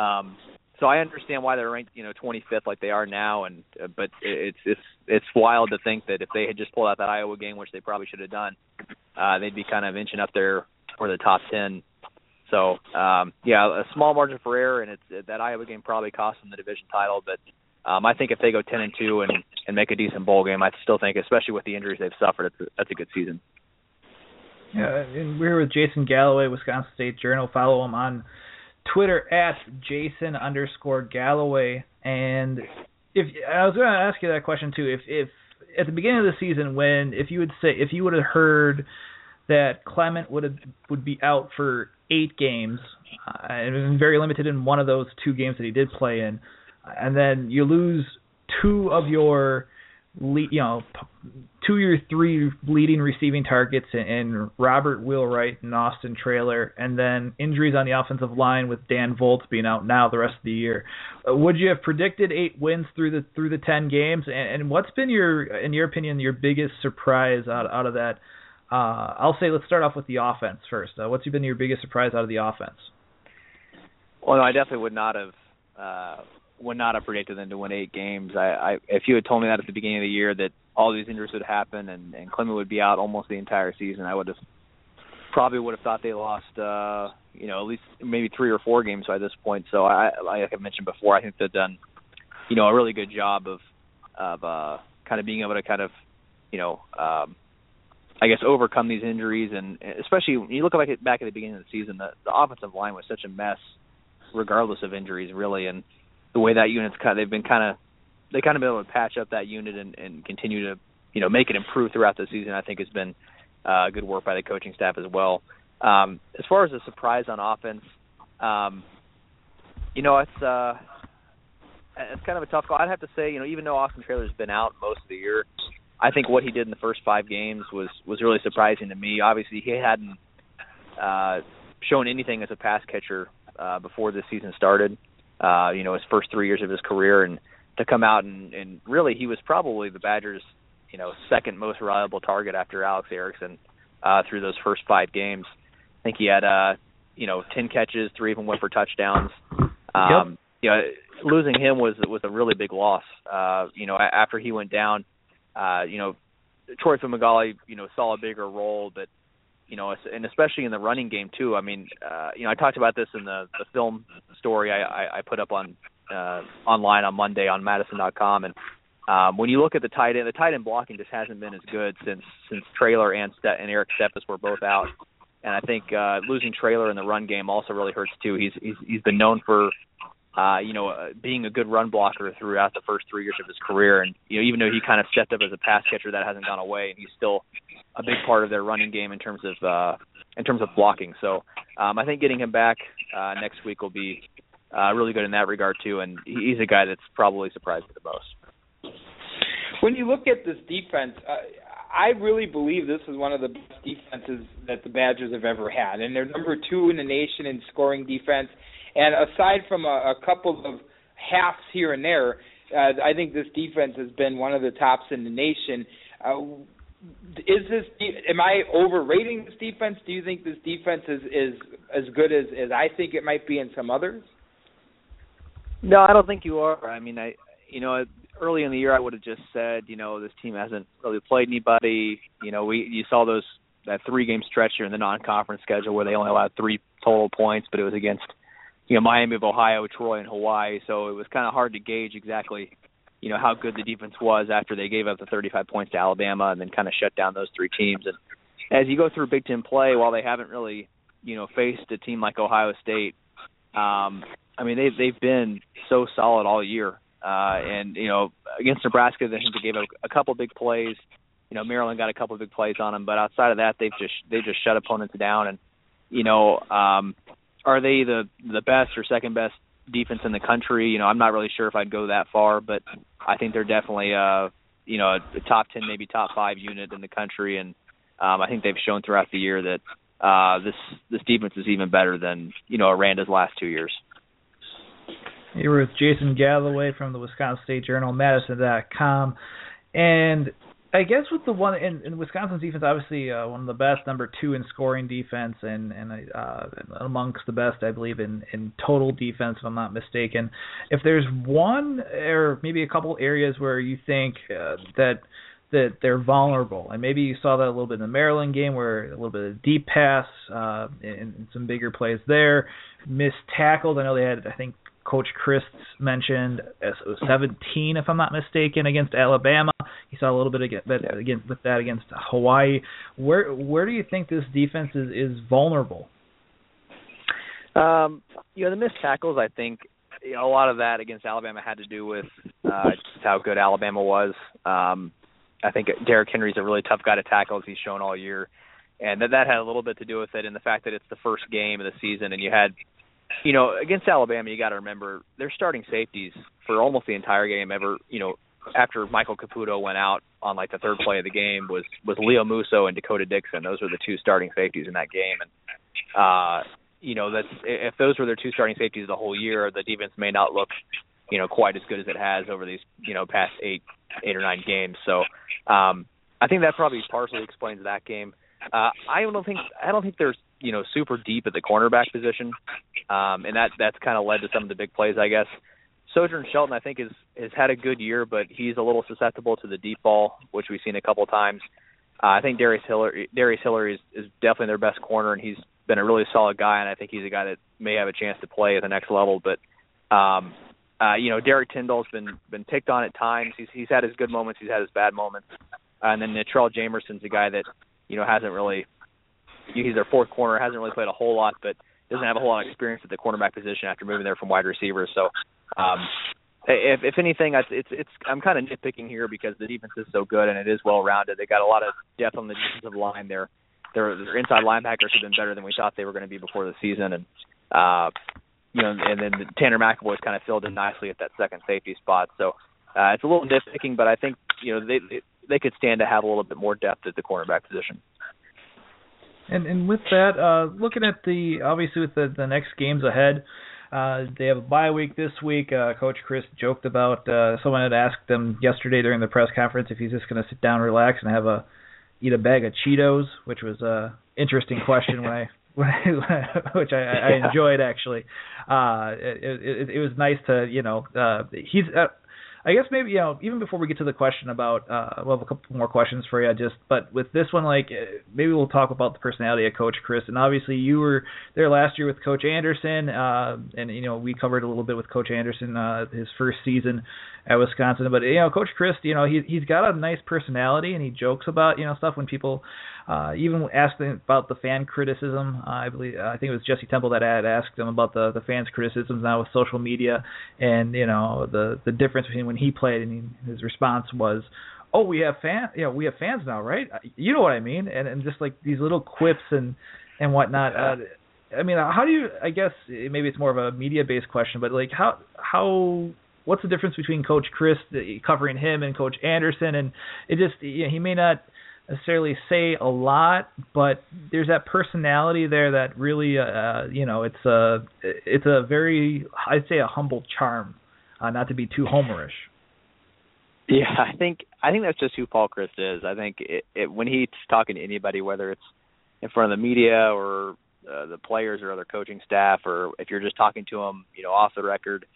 um, so I understand why they're ranked, you know, 25th like they are now, and uh, but it's it's it's wild to think that if they had just pulled out that Iowa game, which they probably should have done, uh, they'd be kind of inching up there for the top 10. So um, yeah, a small margin for error, and it's that Iowa game probably cost them the division title, but um, I think if they go ten and two and and make a decent bowl game, I still think, especially with the injuries they've suffered, it's a, that's a good season. Yeah, and we're with Jason Galloway, Wisconsin State Journal. Follow him on Twitter at Jason underscore Galloway. And if I was going to ask you that question too, if if at the beginning of the season, when if you would say if you would have heard that Clement would have would be out for eight games, uh, and very limited in one of those two games that he did play in and then you lose two of your you know, two or three leading receiving targets in Robert Wheelwright and Austin Traylor, and then injuries on the offensive line with Dan Voltz being out now the rest of the year. Uh, would you have predicted eight wins through the through the ten games? And, and what's been your, in your opinion, your biggest surprise out out of that? Uh, I'll say let's start off with the offense first. Uh, what's been your biggest surprise out of the offense? Well, no, I definitely would not have uh, would not have predicted them to win eight games. I, I if you had told me that at the beginning of the year that all these injuries would happen and and Clement would be out almost the entire season, I would have probably would have thought they lost uh you know at least maybe three or four games by this point. So I like I mentioned before, I think they've done you know a really good job of of uh kind of being able to kind of you know um I guess overcome these injuries and especially when you look back at back at the beginning of the season, the, the offensive line was such a mess regardless of injuries really and the way that unit's kind of, they've been kind of they kind of been able to patch up that unit and, and continue to you know make it improve throughout the season. I think has been uh, good work by the coaching staff as well. Um, as far as a surprise on offense, um, you know it's uh, it's kind of a tough call. I'd have to say you know even though Austin Traylor's been out most of the year, I think what he did in the first five games was was really surprising to me. Obviously he hadn't uh, shown anything as a pass catcher uh, before this season started uh, you know, his first three years of his career, and to come out and, and really he was probably the Badgers, you know, second most reliable target after Alex Erickson uh, through those first five games. I think he had, uh, you know, ten catches, three of them went for touchdowns. Um, yep. You know, losing him was was a really big loss. Uh, you know, after he went down, uh, you know, Troy Fumagalli, you know, saw a bigger role, but you know, and especially in the running game too. I mean, uh, you know, I talked about this in the the film story I, I, I put up on uh, online on Monday on Madison.com, and um, when you look at the tight end, the tight end blocking just hasn't been as good since since Traylor and Ste- and Eric Steffes were both out. And I think uh, losing Traylor in the run game also really hurts too. He's he's he's been known for uh, you know, uh, being a good run blocker throughout the first three years of his career. And, you know, even though he kind of stepped up as a pass catcher, that hasn't gone away. And he's still a big part of their running game in terms of, uh, in terms of blocking. So, um, I think getting him back, uh, next week will be, uh, really good in that regard too. And he's a guy that's probably surprised me the most. When you look at this defense, uh, I really believe this is one of the best defenses that the Badgers have ever had, and they're number two in the nation in scoring defense. And aside from a, a couple of halves here and there, uh, I think this defense has been one of the tops in the nation. Uh, is this am I overrating this defense? Do you think this defense is is as good as as I think it might be in some others? No, I don't think you are. I mean, I you know early in the year I would have just said you know this team hasn't really played anybody. You know we you saw those that three game stretch here in the non conference schedule where they only allowed three total points, but it was against you know Miami of Ohio, Troy, and Hawaii. So it was kind of hard to gauge exactly you know how good the defense was after they gave up the 35 points to Alabama and then kind of shut down those three teams. And as you go through Big Ten play, while they haven't really you know faced a team like Ohio State, um, I mean they've they've been so solid all year. Uh, and you know against Nebraska, they think they gave up a couple big plays. You know Maryland got a couple big plays on them, but outside of that, they've just they just shut opponents down. And you know um, are they the the best or second best defense in the country? You know, I'm not really sure if I'd go that far, but I think they're definitely uh you know a top ten, maybe top five unit in the country, and um, I think they've shown throughout the year that uh, this this defense is even better than you know Aranda's last two years. Here with Jason Galloway from the Wisconsin State Journal, Madison.com, and I guess with the one in, in Wisconsin's defense, obviously uh, one of the best, number two in scoring defense, and and uh, amongst the best, I believe, in in total defense, if I'm not mistaken. If there's one or maybe a couple areas where you think uh, that that they're vulnerable, and maybe you saw that a little bit in the Maryland game, where a little bit of deep pass uh, and, and some bigger plays there, missed tackles. I know they had, I think, Coach Chryst mentioned 17, if I'm not mistaken, against Alabama. He saw a little bit against, against with that against Hawaii. Where where do you think this defense is is vulnerable? Um, you know, the missed tackles. I think you know, a lot of that against Alabama had to do with uh, just how good Alabama was. Um, I think Derrick Henry's a really tough guy to tackle, as he's shown all year, and that that had a little bit to do with it, and the fact that it's the first game of the season, and you had you know, against Alabama, you got to remember they're starting safeties for almost the entire game ever, you know, after Michael Caputo went out on like the third play of the game was was Leo Musso and Dakota Dixon. Those were the two starting safeties in that game, and uh, you know that's if those were their two starting safeties the whole year, the defense may not look you know quite as good as it has over these you know past eight eight or nine games. So um, I think that probably partially explains that game. Uh, I don't think I don't think there's you know super deep at the cornerback position, um, and that that's kind of led to some of the big plays, I guess. Sojourn Shelton, I think, is has had a good year, but he's a little susceptible to the deep ball, which we've seen a couple times. Uh, I think Darius Hillary, Darius Hillary is, is definitely their best corner, and he's been a really solid guy, and I think he's a guy that may have a chance to play at the next level. But um, uh, you know, Derrick Tindal's been been picked on at times. He's he's had his good moments, he's had his bad moments, and then Natrell Jamerson's a guy that you know hasn't really. He's their fourth corner, hasn't really played a whole lot, but doesn't have a whole lot of experience at the cornerback position after moving there from wide receiver. So um, if if anything, it's it's I'm kind of nitpicking here because the defense is so good and it is well rounded. They got a lot of depth on the defensive line. Their their their inside linebackers have been better than we thought they were going to be before the season, and uh, you know, and then Tanner McEvoy's kind of filled in nicely at that second safety spot. So uh, it's a little nitpicking, but I think you know they they could stand to have a little bit more depth at the cornerback position. And and with that, uh, looking at the obviously with the the next games ahead, uh, they have a bye week this week. Uh, Coach Chryst joked about uh, someone had asked him yesterday during the press conference if he's just going to sit down, relax, and have a eat a bag of Cheetos, which was a interesting question when I. When I, which I, I enjoyed actually. Uh, it, it, it was nice to you know uh, he's uh, I guess maybe you know even before we get to the question about uh we'll have a couple more questions for you just but with this one like uh, maybe we'll talk about the personality of Coach Chryst and obviously you were there last year with Coach Anderson uh and you know we covered a little bit with Coach Anderson uh his first season at Wisconsin. But you know Coach Chryst you know he he's got a nice personality and he jokes about you know stuff when people uh, even asked him about the fan criticism. Uh, I believe I think it was Jesse Temple that had asked him about the the fans' criticisms now with social media, and you know the the difference between when he played and he, his response was, "Oh, we have fan, you know, we have fans now, right? You know what I mean?" And and just like these little quips and and whatnot. Uh, I mean, how do you? I guess maybe it's more of a media-based question, but like how how what's the difference between Coach Chryst covering him and Coach Anderson? And it just you know, he may not necessarily say a lot, but there's that personality there that really, uh, you know, it's a it's a very I'd say a humble charm, uh, not to be too homerish. Yeah, I think I think that's just who Paul Chryst is. I think it, it, when he's talking to anybody, whether it's in front of the media or uh, the players or other coaching staff, or if you're just talking to him, you know, off the record,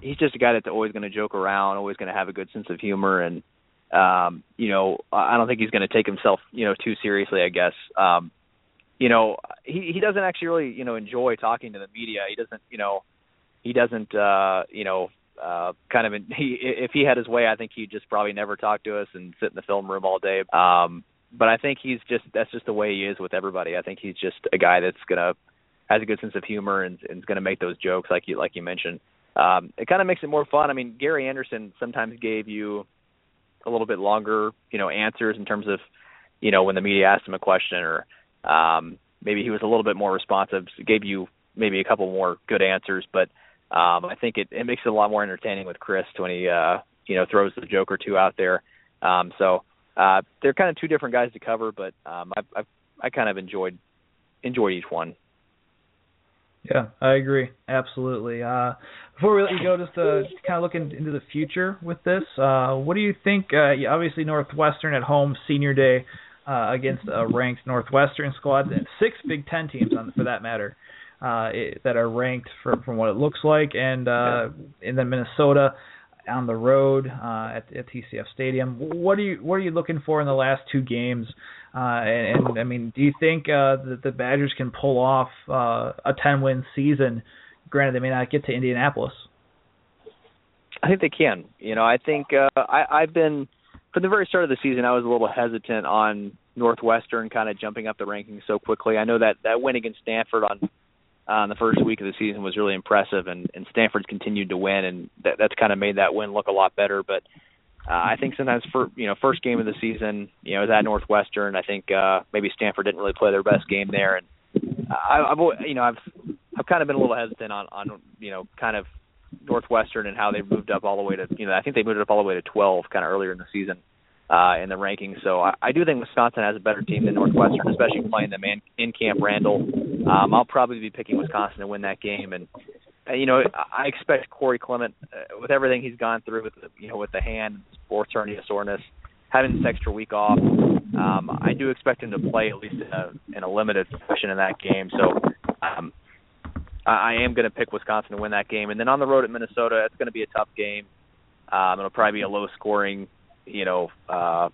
he's just a guy that's always going to joke around, always going to have a good sense of humor, and um, you know, I don't think he's going to take himself, you know, too seriously. I guess, um, you know, he he doesn't actually really, you know, enjoy talking to the media. He doesn't, you know, he doesn't, uh, you know, uh, kind of. He if he had his way, I think he'd just probably never talk to us and sit in the film room all day. Um, but I think he's just that's just the way he is with everybody. I think he's just a guy that's gonna has a good sense of humor and, and is going to make those jokes like you like you mentioned. Um, it kind of makes it more fun. I mean, Gary Anderson sometimes gave you a little bit longer, you know, answers in terms of, you know, when the media asked him a question or um, maybe he was a little bit more responsive, gave you maybe a couple more good answers. But um, I think it, it makes it a lot more entertaining with Chryst when he, uh, you know, throws the joke or two out there. Um, so uh, they're kind of two different guys to cover, but um, I've, I've I kind of enjoyed enjoyed each one. Yeah, I agree. Absolutely. Uh, before we let you go, just to kind of look in, into the future with this, uh, what do you think? Uh, obviously, Northwestern at home, senior day uh, against a ranked Northwestern squad, and six Big Ten teams on, for that matter, uh, it, that are ranked for, from what it looks like, and uh, and then Minnesota on the road uh, at, at TCF Stadium. What are you what are you looking for in the last two games? Uh, and, and I mean, do you think uh, that the Badgers can pull off uh, a 10 win season? Granted, they may not get to Indianapolis. I think they can. You know, I think uh, I, I've been from the very start of the season. I was a little hesitant on Northwestern kind of jumping up the rankings so quickly. I know that that win against Stanford on on the first week of the season was really impressive, and and Stanford's continued to win, and that, that's kind of made that win look a lot better. But uh, I think sometimes for you know first game of the season, you know, is at Northwestern. I think uh, maybe Stanford didn't really play their best game there, and I, I've you know I've I've kind of been a little hesitant on on you know kind of Northwestern and how they moved up all the way to you know I think they moved it up all the way to 12 kind of earlier in the season uh, in the rankings. So I, I do think Wisconsin has a better team than Northwestern, especially playing them in, in Camp Randall. Um, I'll probably be picking Wisconsin to win that game, and uh, you know I expect Corey Clement uh, with everything he's gone through with you know with the hand, sports hernia soreness, having this extra week off. Um, I do expect him to play at least in a, in a limited fashion in that game. So um, I am going to pick Wisconsin to win that game, and then on the road at Minnesota, it's going to be a tough game. Um, it'll probably be a low scoring you know, uh,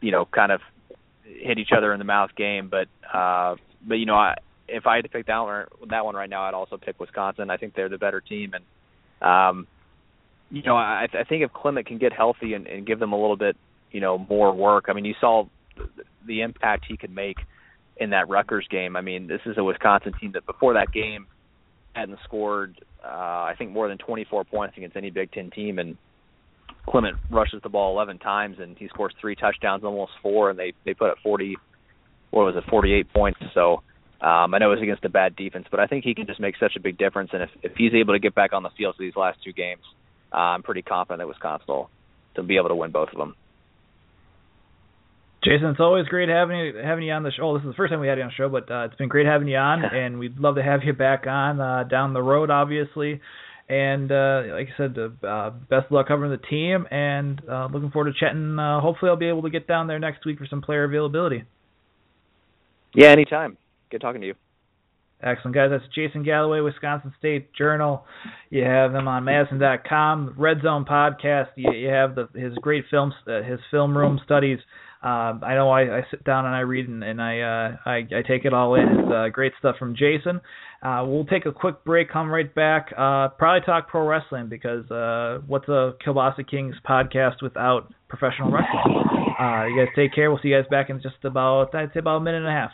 you know, kind of hit each other in the mouth game. But uh, but you know, I, if I had to pick that one that one right now, I'd also pick Wisconsin. I think they're the better team, and um, you know, I, I think if Clement can get healthy and, and give them a little bit, you know, more work. I mean, you saw the impact he could make in that Rutgers game. I mean, this is a Wisconsin team that before that game hadn't scored, uh, I think, more than 24 points against any Big Ten team, and Clement rushes the ball 11 times and he scores three touchdowns, almost four, and they they put up 40, what was it, 48 points. So um, I know it was against a bad defense, but I think he can just make such a big difference. And if if he's able to get back on the field for these last two games, uh, I'm pretty confident that Wisconsin will to be able to win both of them. Jason, it's always great having you having you on the show. This is the first time we had you on the show, but uh, it's been great having you on, and we'd love to have you back on uh, down the road, obviously. And uh, like I said, uh, best of luck covering the team, and uh, looking forward to chatting. Uh, hopefully, I'll be able to get down there next week for some player availability. Yeah, anytime. Good talking to you. Excellent, guys. That's Jason Galloway, Wisconsin State Journal. You have him on Madison.com, Red Zone podcast. You, you have the his great films, uh, his film room studies. Uh, I know I, I sit down and I read and, and I, uh, I I take it all in. It's uh, great stuff from Jason. Uh, we'll take a quick break, come right back. Uh, probably talk pro wrestling because uh, what's a Kielbasa Kings podcast without professional wrestling? Uh, you guys take care. We'll see you guys back in just about I'd say about a minute and a half.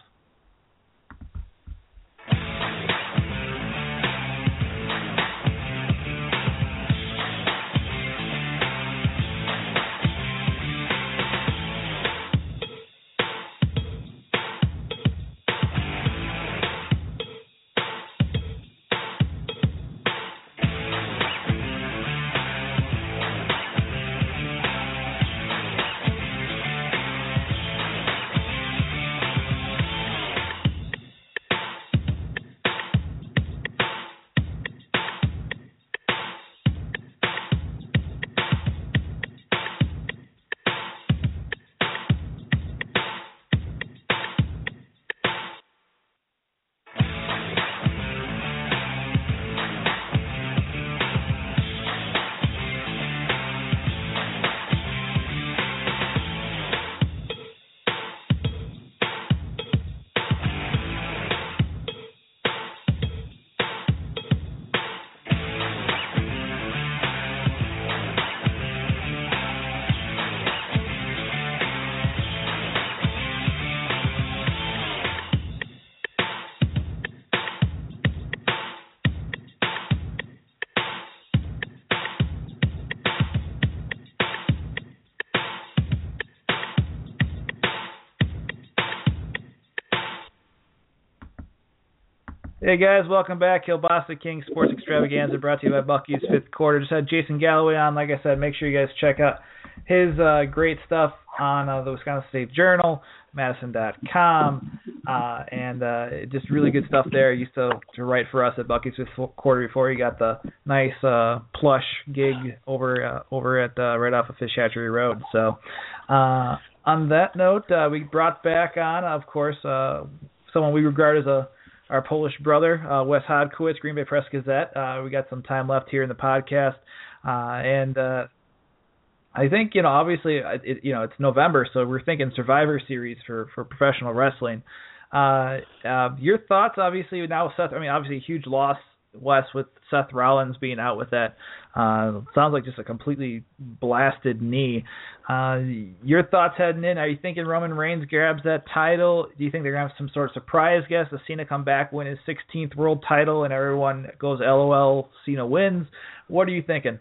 Hey guys, welcome back. Kielbasa King Sports Extravaganza brought to you by Bucky's Fifth Quarter. Just had Jason Galloway on. Like I said, make sure you guys check out his uh, great stuff on uh, the Wisconsin State Journal, Madison.com, uh, and uh, just really good stuff there. He used to, to write for us at Bucky's Fifth Quarter before he got the nice uh, plush gig over uh, over at uh, right off of Fish Hatchery Road. So, uh, on that note, uh, we brought back on, of course, uh, someone we regard as a our Polish brother, uh, Wes Hodkiewicz, Green Bay Press Gazette. Uh, we got some time left here in the podcast, uh, and uh, I think you know, obviously, it, you know, it's November, so we're thinking Survivor Series for for professional wrestling. Uh, uh, your thoughts, obviously, now Seth. I mean, obviously, a huge loss Wes with Seth Rollins being out with that. Uh, sounds like just a completely blasted knee. Uh, your thoughts heading in? Are you thinking Roman Reigns grabs that title? Do you think they're gonna have some sort of surprise guest? Does Cena come back, win his 16th world title, and everyone goes LOL? Cena wins. What are you thinking?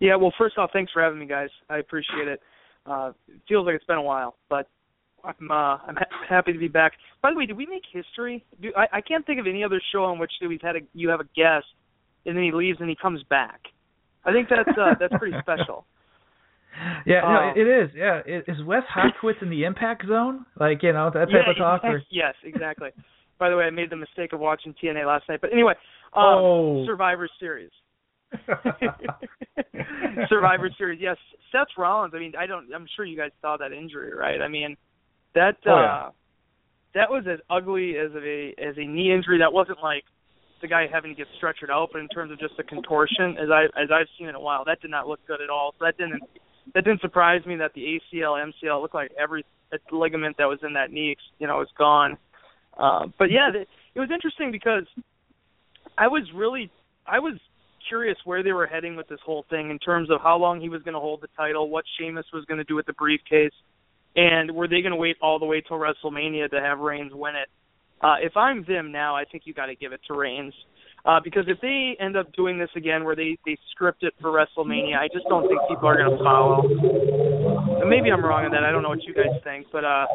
Yeah, well, first off, thanks for having me, guys. I appreciate it. Uh, it feels like it's been a while, but I'm uh, I'm ha- happy to be back. By the way, did we make history? Do, I I can't think of any other show on which we've had a you have a guest and then he leaves and he comes back. I think that's uh, that's pretty special. Yeah, no, Um, it is. Yeah, is Wes Hodkiewicz in the impact zone? Like you know that type yeah, of talk. Or, Yes, exactly. By the way, I made the mistake of watching TNA last night. But anyway, um, Oh. Survivor Series. Survivor Series. Yes, Seth Rollins. I mean, I don't. I'm sure you guys saw that injury, right? I mean, that uh, Oh, yeah. that was as ugly as a as a knee injury. That wasn't like the guy having to get stretchered out, but in terms of just the contortion, as I as I've seen in a while, that did not look good at all. So that didn't that didn't surprise me that the ACL, MCL looked like every ligament that was in that knee, you know, is gone. Uh, but yeah, th- it was interesting because I was really I was curious where they were heading with this whole thing in terms of how long he was going to hold the title, what Sheamus was going to do with the briefcase, and were they going to wait all the way till WrestleMania to have Reigns win it? Uh, if I'm them now, I think you got to give it to Reigns. Uh, because if they end up doing this again, where they they script it for WrestleMania, I just don't think people are going to follow. And maybe I'm wrong on that. I don't know what you guys think, but uh,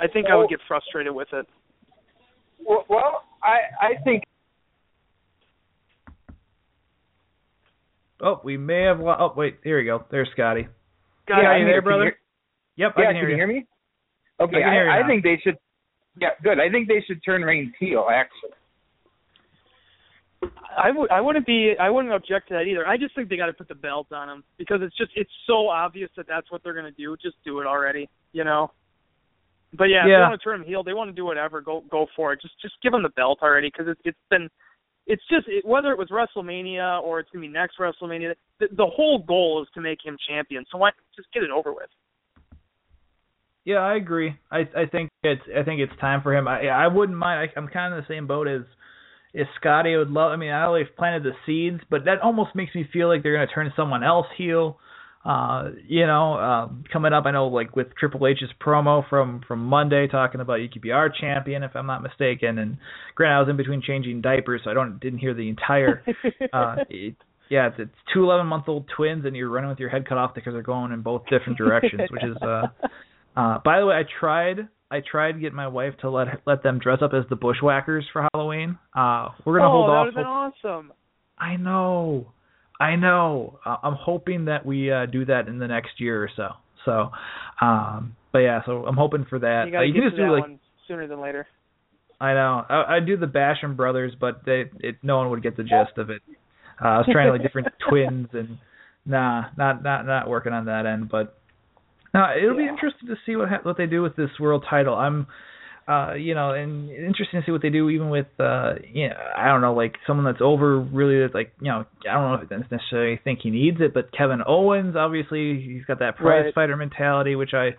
I think I would get frustrated with it. Well, well I I think oh, we may have. Lo- oh, wait, here we go. There's Scotty. Got yeah, are you I'm there, here. You brother? Hear- Yep, yeah, I can hear you hear me? Okay, I can hear you I, think they should. Yeah, good. I think they should turn Reigns heel. Actually, I would I wouldn't be I wouldn't object to that either. I just think they got to put the belt on him because it's just it's so obvious that that's what they're going to do. Just do it already, you know. But yeah, if Yeah. they want to turn him heel, they want to do whatever. Go go for it. Just just give him the belt already because it's it's been it's just it, whether it was WrestleMania or it's gonna be next WrestleMania. The, the whole goal is to make him champion. So why just get it over with? Yeah, I agree. I I think it's I think it's time for him. I I wouldn't mind. I, I'm kind of in the same boat as as Scotty. I would love. I mean, I they've planted the seeds, but that almost makes me feel like they're going to turn someone else heel. Uh, you know, um, coming up, I know like with Triple H's promo from from Monday talking about you could be our champion if I'm not mistaken. And granted, I was in between changing diapers, so I don't didn't hear the entire. uh, it, yeah, it's, it's two 11 month old twins, and you're running with your head cut off because they're going in both different directions, which is uh uh, by the way, I tried. I tried to get my wife to let let them dress up as the Bushwhackers for Halloween. Uh, we're gonna oh, hold that off. would have been awesome. I know, I know. Uh, I'm hoping that we uh, do that in the next year or so. So, um, but yeah, so I'm hoping for that. You got to you get can to just do that like one sooner than later. I know. I, I do the Basham brothers, but they it, no one would get the gist of it. Uh, I was trying like different twins and nah, not not not working on that end, but no, it'll be interesting to see what ha- what they do with this world title. I'm uh you know, and interesting to see what they do even with uh you know, I don't know, like someone that's over really that's like, you know, I don't know if I necessarily think he needs it, but Kevin Owens obviously he's got that prize Right. fighter mentality which I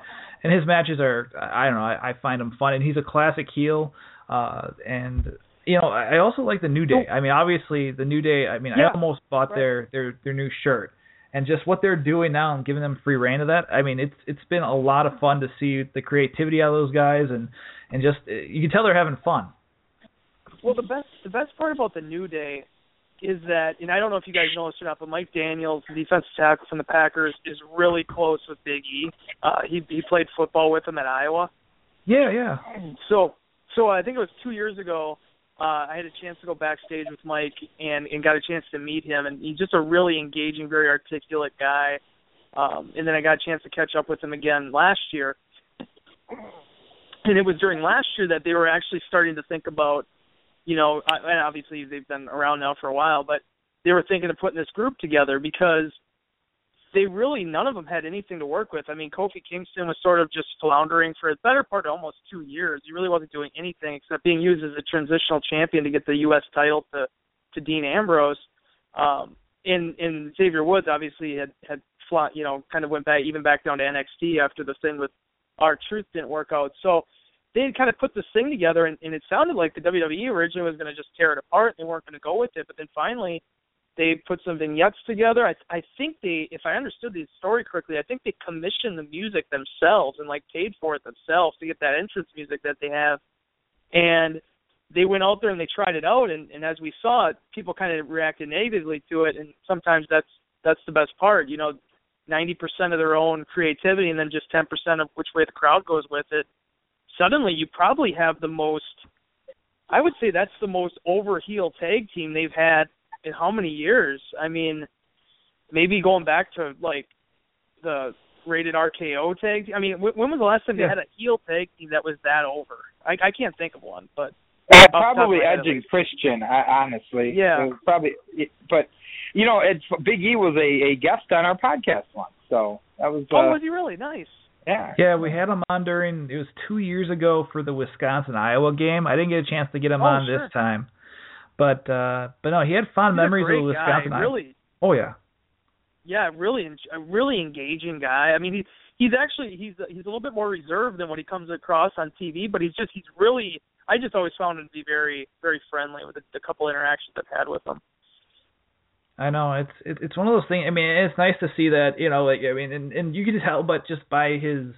and his matches are I don't know, I, I find him fun and he's a classic heel uh and you know, I I also like the New Day. I mean, obviously the New Day. I mean, Yeah, I almost bought right. their their their new shirt, and just what they're doing now and giving them free reign of that. I mean, it's it's been a lot of fun to see the creativity out of those guys, and and just uh, you can tell they're having fun. Well, the best the best part about the New Day is that, and I don't know if you guys know this or not, but Mike Daniels, the defensive tackle from the Packers, is really close with Big E. Uh, he he played football with him at Iowa. Yeah, yeah. So so I think it was two years ago. Uh, I had a chance to go backstage with Mike and and got a chance to meet him, and he's just a really engaging, very articulate guy. Um, and then I got a chance to catch up with him again last year. And it was during last year that they were actually starting to think about, you know, and obviously they've been around now for a while, but they were thinking of putting this group together because they really none of them had anything to work with. I mean, Kofi Kingston was sort of just floundering for the better part of almost two years. He really wasn't doing anything except being used as a transitional champion to get the U.S. title to to Dean Ambrose. Um, and and Xavier Woods obviously had had fly, you know, kind of went back even back down to NXT after the thing with our Truth didn't work out. So they had kind of put this thing together, and, and it sounded like the WWE originally was going to just tear it apart. They weren't going to go with it, but then finally they put some vignettes together. I I think they, if I understood the story correctly, I think they commissioned the music themselves and like paid for it themselves to get that entrance music that they have. And they went out there and they tried it out, and, and as we saw it, people kind of reacted negatively to it, and sometimes that's that's the best part. You know, ninety percent of their own creativity, and then just ten percent of which way the crowd goes with it. Suddenly, you probably have the most. I would say that's the most over heel tag team they've had in how many years? I mean, maybe going back to like the rated RKO tag. I mean, when was the last time Yeah. they had a heel tag team that was that over? I I can't think of one, but Uh, Off the top of probably my head, Edge and Christian, I, honestly. Yeah. It probably, but you know, it's Big E was a, a guest on our podcast once, so that was. Uh, oh, was he really nice? yeah. Yeah, we had him on during it was two years ago for the Wisconsin Iowa game. I didn't get a chance to get him Oh, on sure. this time, but uh but no, he had fond He's memories of guy, Wisconsin. Iowa. really. Oh yeah, yeah, really, a really engaging guy. I mean, he he's actually he's he's a little bit more reserved than what he comes across on TV, but he's just he's really. I just always found him to be very very friendly with the, the couple interactions I've had with him. I know it's it's one of those things. I mean, it's nice to see that you know, like I mean, and and you can tell, but just by his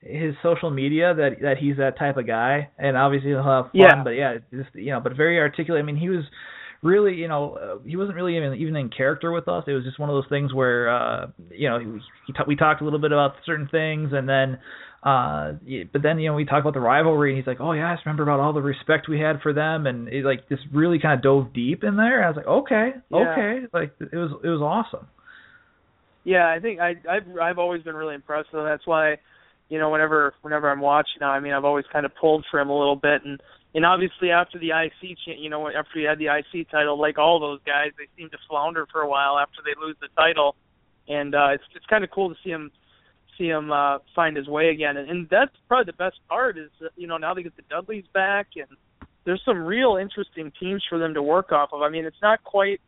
his social media that that he's that type of guy, and obviously he'll have fun. Yeah. But yeah, just you know, but very articulate. I mean, he was really, you know, uh, he wasn't really even even in character with us. It was just one of those things where, uh, you know, he, he ta- we talked a little bit about certain things, and then, uh, but then you know we talked about the rivalry, and he's like, oh yeah, I just remember about all the respect we had for them, and it, like just really kind of dove deep in there. I was like, okay, Yeah. okay, like it was it was awesome. Yeah, I think I I've I've always been really impressed with him. That's why, you know, whenever whenever I'm watching now, I mean, I've always kind of pulled for him a little bit, and and obviously after the IC, you know, after he had the IC title, like all those guys, they seem to flounder for a while after they lose the title, and uh, it's it's kind of cool to see him see him uh, find his way again, and, and that's probably the best part is that, you know now they get the Dudleys back, and there's some real interesting teams for them to work off of. I mean, it's not quite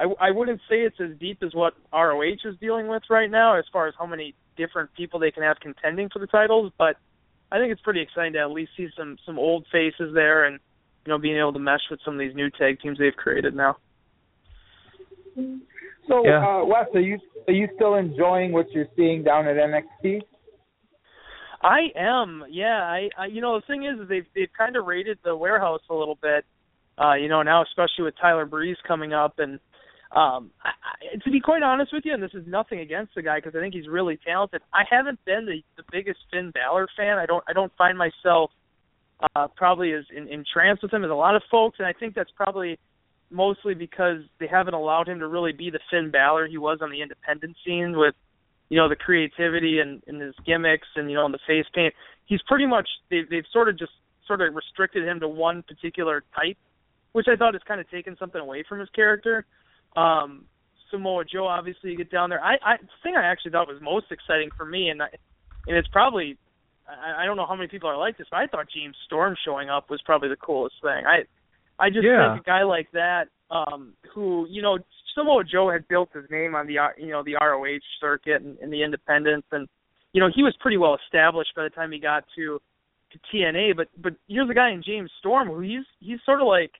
I, I wouldn't say it's as deep as what ROH is dealing with right now, as far as how many different people they can have contending for the titles. But I think it's pretty exciting to at least see some some old faces there, and you know being able to mesh with some of these new tag teams they've created now. So, Yeah. uh, Wes, are you are you still enjoying what you're seeing down at NXT? I am, yeah. I, I you know the thing is, is they've they've kind of raided the warehouse a little bit. Uh, you know now, especially with Tyler Breeze coming up, and um, I, I, to be quite honest with you, and this is nothing against the guy because I think he's really talented. I haven't been the the biggest Finn Balor fan. I don't I don't find myself uh, probably as in, entranced with him as a lot of folks, and I think that's probably mostly because they haven't allowed him to really be the Finn Balor he was on the independent scene with you know the creativity and, and his gimmicks and you know and the face paint. He's pretty much they've they've sort of just sort of restricted him to one particular type, which I thought has kind of taken something away from his character. Um, Samoa Joe, obviously, you get down there. I, I the thing I actually thought was most exciting for me, and I, and it's probably I, I don't know how many people are like this, but I thought James Storm showing up was probably the coolest thing. I I just Yeah. think a guy like that, um, who you know Samoa Joe had built his name on the uh, you know the ROH circuit and, and the independents, and you know he was pretty well established by the time he got to to TNA. But but here's a guy in James Storm who he's he's sort of like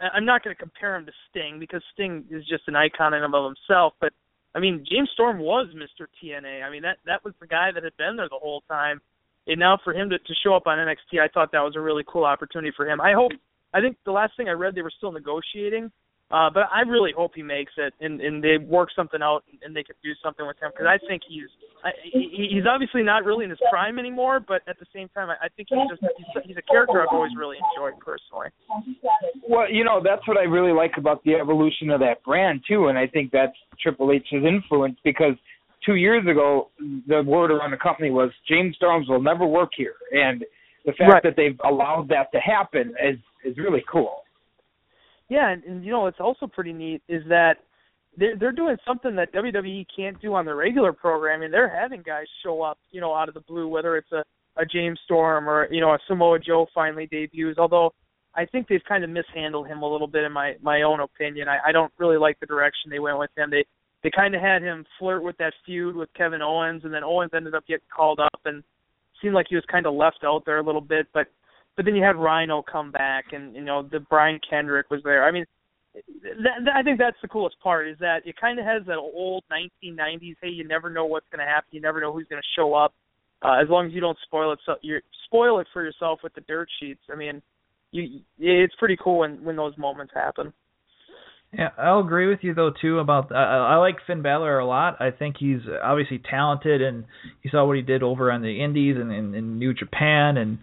I'm not going to compare him to Sting because Sting is just an icon in and of himself, but I mean James Storm was Mr. TNA. I mean that that was the guy that had been there the whole time. And now for him to to show up on NXT, I thought that was a really cool opportunity for him. I hope I think the last thing I read they were still negotiating, uh, but I really hope he makes it and and they work something out and they could do something with him because I think he's I, he's obviously not really in his prime anymore, but at the same time I, I think he's just he's, he's a character I've always really enjoyed personally. Well, you know, that's what I really like about the evolution of that brand too, and I think that's Triple H's influence because two years ago the word around the company was James Storms will never work here, and the fact Right. that they've allowed that to happen is is really cool. Yeah, and, and you know what's also pretty neat is that they're they're doing something that WWE can't do on the regular programming. They're having guys show up, you know, out of the blue, whether it's a a James Storm or you know a Samoa Joe finally debuts. Although I think they've kind of mishandled him a little bit in my my own opinion. I, I don't really like the direction they went with him. They they kind of had him flirt with that feud with Kevin Owens, and then Owens ended up getting called up and seemed like he was kind of left out there a little bit. But but then you had Rhino come back, and you know the Brian Kendrick was there. I mean, that, that, I think that's the coolest part is that it kind of has that old 1990s. Hey, you never know what's going to happen. You never know who's going to show up. Uh, as long as you don't spoil it, so you spoil it for yourself with the dirt sheets. I mean, you it's pretty cool when when those moments happen. Yeah, I'll agree with you though too about. Uh, I like Finn Balor a lot. I think he's obviously talented, and you saw what he did over on the Indies and in, in New Japan, and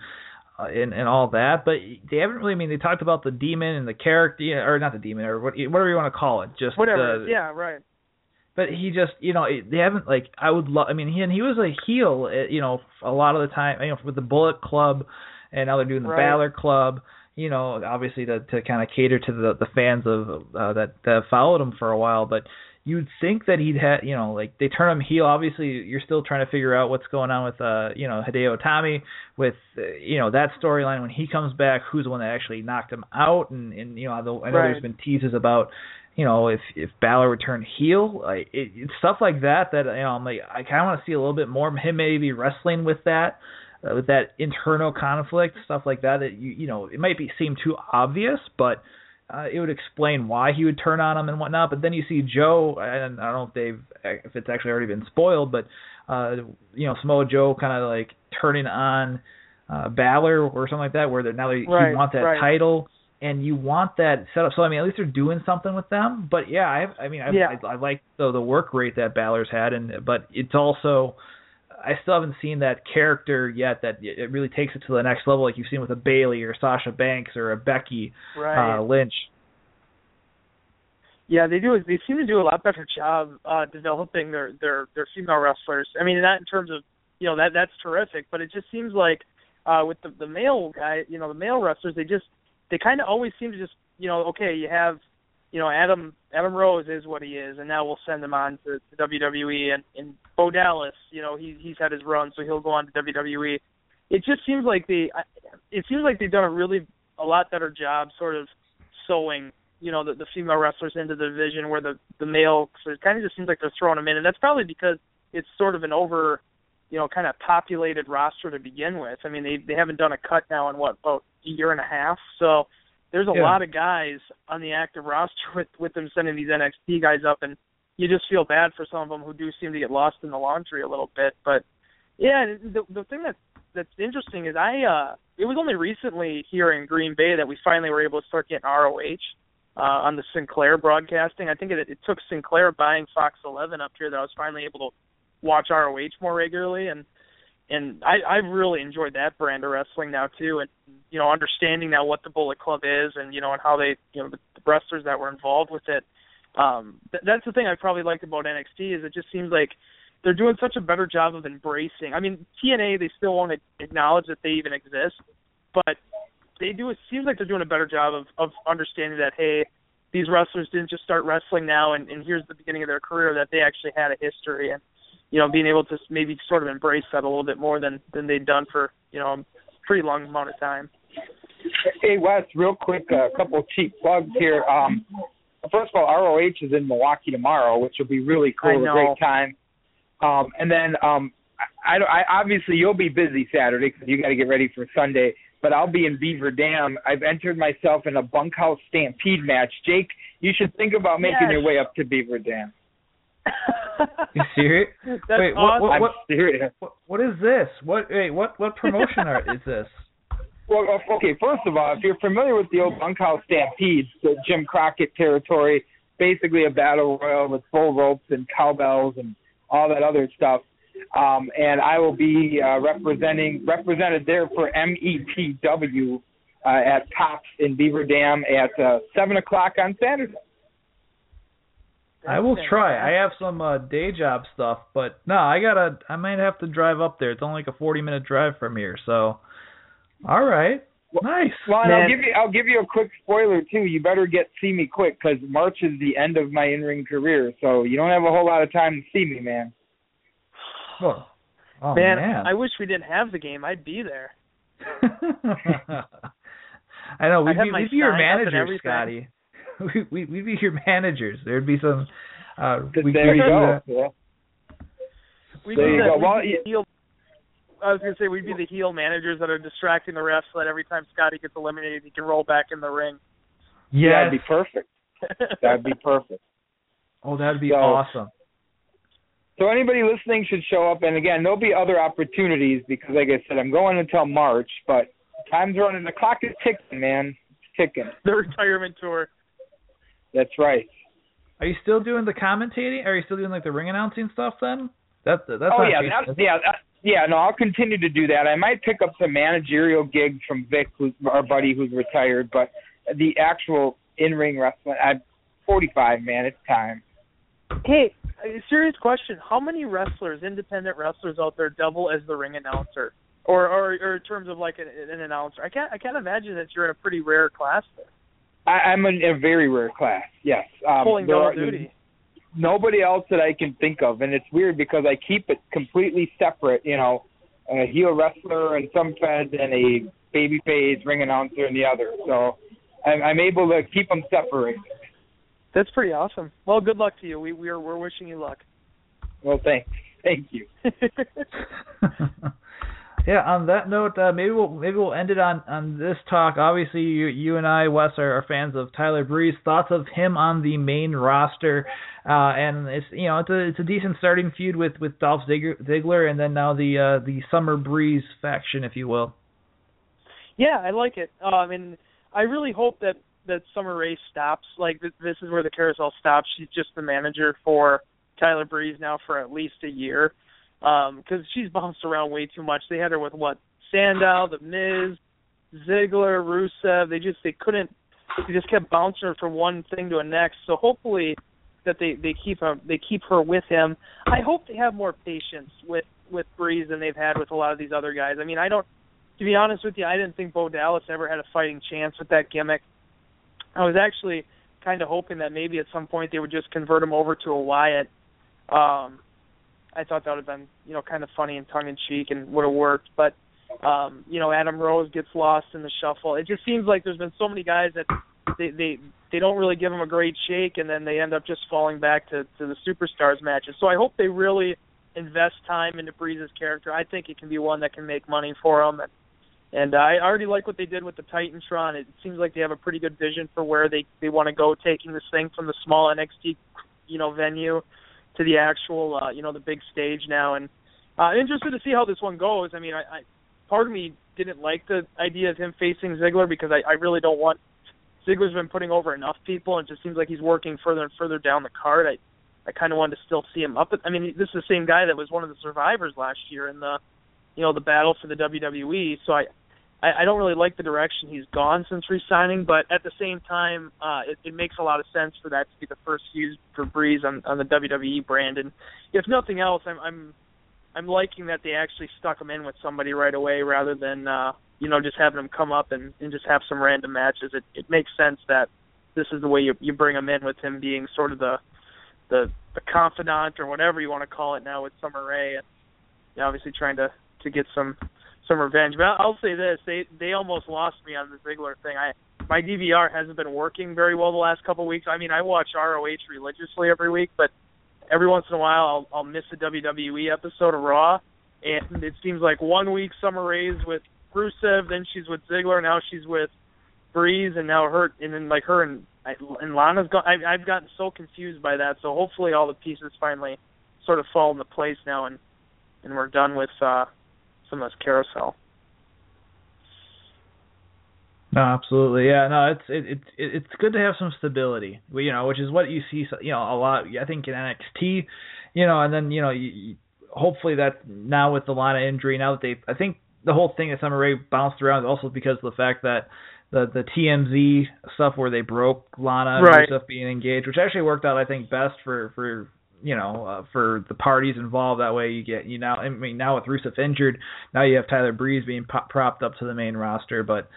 and and all that, but they haven't really. I mean, they talked about the demon and the character, or not the demon, or what, whatever you want to call it. Just Whatever. The, yeah, right. but he just you know they haven't like I would love I mean he and he was a heel uh, you know a lot of the time you know with the Bullet Club and now they're doing the Right. Balor Club you know obviously to to kind of cater to the the fans of uh, that that followed him for a while but you'd think that he'd had you know like they turn him heel obviously you're still trying to figure out what's going on with uh you know Hideo Itami with uh, you know that storyline when he comes back who's the one that actually knocked him out and and you know I know I know Right. there's been teases about you know, if if Balor would turn heel, like it, it's stuff like that that you know, I'm like I kind of want to see a little bit more of him maybe wrestling with that, uh, with that internal conflict, stuff like that. That you you know, it might be seem too obvious, but uh, it would explain why he would turn on him and whatnot. But then you see Joe, and I don't know if they've if it's actually already been spoiled, but uh, you know, Samoa Joe kind of like turning on uh, Balor or something like that, where they're now they, Right, he wants that right. title and you want that set up. So I mean, at least they're doing something with them. But yeah, I I mean, I, Yeah. I, I like the the work rate that Balor's had, and but it's also I still haven't seen that character yet that it really takes it to the next level, like you've seen with a Bayley or Sasha Banks or a Becky Right. uh, Lynch. Yeah, they do. They seem to do a lot better job uh, developing their their their female wrestlers. I mean, not in terms of you know that that's terrific, but it just seems like uh, with the the male guy, you know, the male wrestlers, they just they kind of always seem to just you know, okay, you have you know Adam Adam Rose is what he is, and now we'll send him on to, to WWE, and and Bo Dallas, you know, he he's had his run, so he'll go on to WWE. It just seems like they, I- it seems like they've done a really a lot better job, sort of sewing you know the, the female wrestlers into the division where the the male so it kind of just seems like they're throwing them in and that's probably because it's sort of an over you know kind of populated roster to begin with i mean they they haven't done a cut now in what about a year and a half so there's a Yeah. lot of guys on the active roster with with them sending these NXT guys up and you just feel bad for some of them who do seem to get lost in the laundry a little bit but yeah the the thing that that's interesting is I uh it was only recently here in Green Bay that we finally were able to start getting ROH uh, on the Sinclair broadcasting. I think it, it took Sinclair buying Fox 11 up here that I was finally able to watch ROH more regularly, and and I I've really enjoyed that brand of wrestling now too, and you know understanding now what the Bullet Club is, and you know and how they you know the, the wrestlers that were involved with it. Um, th- that's the thing I probably liked about NXT is it just seems like they're doing such a better job of embracing. I mean TNA they still won't acknowledge that they even exist, but they do it seems like they're doing a better job of of understanding that hey these wrestlers didn't just start wrestling now and, and here's the beginning of their career that they actually had a history and you know being able to maybe sort of embrace that a little bit more than than they'd done for you know a pretty long amount of time Hey Wes, real quick, a couple of cheap plugs here. Um, first of all, ROH is in Milwaukee tomorrow, which will be really cool, a great time. Um, and then um, I, I, I obviously you'll be busy Saturday because you got to get ready for Sunday. But I'll be in Beaver Dam. I've entered myself in a bunkhouse stampede match. Jake, you should think about making Yes. your way up to Beaver Dam. You serious? That's Wait, what- awesome. what- I'm serious. What, what is this? What wait, what what promotion are, is this? Well, okay. First of all, if you're familiar with the old bunkhouse stampedes, the Jim Crockett territory, basically a battle royal with bull ropes and cowbells and all that other stuff. Um, and I will be uh, representing represented there for MEPW uh, at Tops in Beaver Dam at uh, seven o'clock on Saturday. I will try. I have some uh, day job stuff, but no, I gotta. I might have to drive up there. It's only like a forty minute drive from here, so. All right. Nice. Well, and I'll give you I'll give you a quick spoiler too. You better get see me quick because March is the end of my in ring career, so you don't have a whole lot of time to see me, man. Oh, oh man, man. I wish we didn't have the game. I'd be there. I know. We'd have be, my we'd be your sign up and. Scotty. We, we, we'd be your managers. There'd be some. Uh, we there you go. that. Yeah. We'd There be you the, go. Well, be heel. I was gonna say we'd be the heel managers that are distracting the refs so that every time Scotty gets eliminated, he can roll back in the ring. Yes. That'd be perfect. That'd be perfect. oh, that'd be So- awesome. So anybody listening should show up. And again, there'll be other opportunities because, like I said, I'm going until March. But time's running. The clock is ticking, man. It's ticking. the retirement tour. That's right. Are you still doing the commentating? Are you still doing like the ring announcing stuff then? That that's oh yeah, changing, that's, yeah. That, yeah, no, I'll continue to do that. I might pick up some managerial gigs from Vic, who's our buddy who's retired, but the actual in-ring wrestling, I'm 45, man. It's time. Hey, a serious question: How many wrestlers, independent wrestlers out there, double as the ring announcer, or or, or in terms of like an, an announcer? I can't I can't imagine that you're in a pretty rare class there. I, I'm in a very rare class. Yes, um, Pulling there are- duty. nobody else that I can think of, and it's weird because I keep it completely separate. You know, a heel wrestler and some feds, and a baby babyface ring announcer and the other. So I'm, I'm able to keep them separated. That's pretty awesome. Well, good luck to you. We we are we're wishing you luck. Well, thanks, thank you. yeah. On that note, uh, maybe we'll maybe we'll end it on on this talk. Obviously, you you and I, Wes, are, are fans of Tyler Breeze. Thoughts of him on the main roster, uh, and it's you know it's a it's a decent starting feud with with Dolph Ziggler, and then now the uh, the Summer Breeze faction, if you will. Yeah, I like it. Um, and I really hope that that Summer Rae stops. Like th- this is where the carousel stops. She's just the manager for Tyler Breeze now for at least a year, because she's bounced around way too much. They had her with what Sandow, The Miz, Ziggler, Rusev. They just they couldn't. They just kept bouncing her from one thing to the next. So hopefully that they they keep her they keep her with him. I hope they have more patience with with Breeze than they've had with a lot of these other guys. I mean, I don't to be honest with you, I didn't think Bo Dallas ever had a fighting chance with that gimmick. I was actually kind of hoping that maybe at some point they would just convert him over to a Wyatt. Um, I thought that would have been, you know, kind of funny and tongue in cheek and would have worked. But, um, you know, Adam Rose gets lost in the shuffle. It just seems like there's been so many guys that they they they don't really give him a great shake, and then they end up just falling back to to the superstars matches. So I hope they really invest time into Breeze's character. I think it can be one that can make money for them. And, and I already like what they did with the Titantron. It seems like they have a pretty good vision for where they they want to go, taking this thing from the small NXT, you know, venue to the actual, uh, you know, the big stage now. And uh, interested to see how this one goes. I mean, I, I part of me didn't like the idea of him facing Ziggler because I, I really don't want. Ziggler's been putting over enough people, and it just seems like he's working further and further down the card. I I kind of wanted to still see him up. I mean, this is the same guy that was one of the survivors last year in the, you know, the battle for the WWE. So I, I, I don't really like the direction he's gone since re-signing. But at the same time, uh, it, it makes a lot of sense for that to be the first use for Breeze on on the WWE brand. And if nothing else, I'm I'm I'm liking that they actually stuck him in with somebody right away rather than uh, you know just having him come up and, and just have some random matches. It it makes sense that this is the way you you bring him in with him being sort of the the the confidant or whatever you want to call it now with Summer Rae and obviously trying to to get some some revenge. But I'll, say this: they they almost lost me on the Ziggler thing. I my DVR hasn't been working very well the last couple of weeks. I mean, I watch ROH religiously every week, but every once in a while I'll I'll miss a WWE episode of Raw, and it seems like one week Summer Rae's with Rusev, then she's with Ziggler, now she's with Breeze, and now her, and then like her and and Lana's gone. I, I've gotten so confused by that. So hopefully all the pieces finally sort of fall into place now, and and we're done with uh, some of this carousel. No, absolutely, yeah. No, it's it, it it's good to have some stability, you know, which is what you see, you know, a lot. I think in NXT, you know, and then you know, you, you, hopefully that now with the Lana injury, now that they, I think the whole thing that Summer Rae bounced around also because of the fact that the the TMZ stuff where they broke Lana and stuff being engaged, which actually worked out, I think, best for for you know uh, for the parties involved. That way you get you now. I mean now with Rusev injured, now you have Tyler Breeze being pop, propped up to the main roster, but.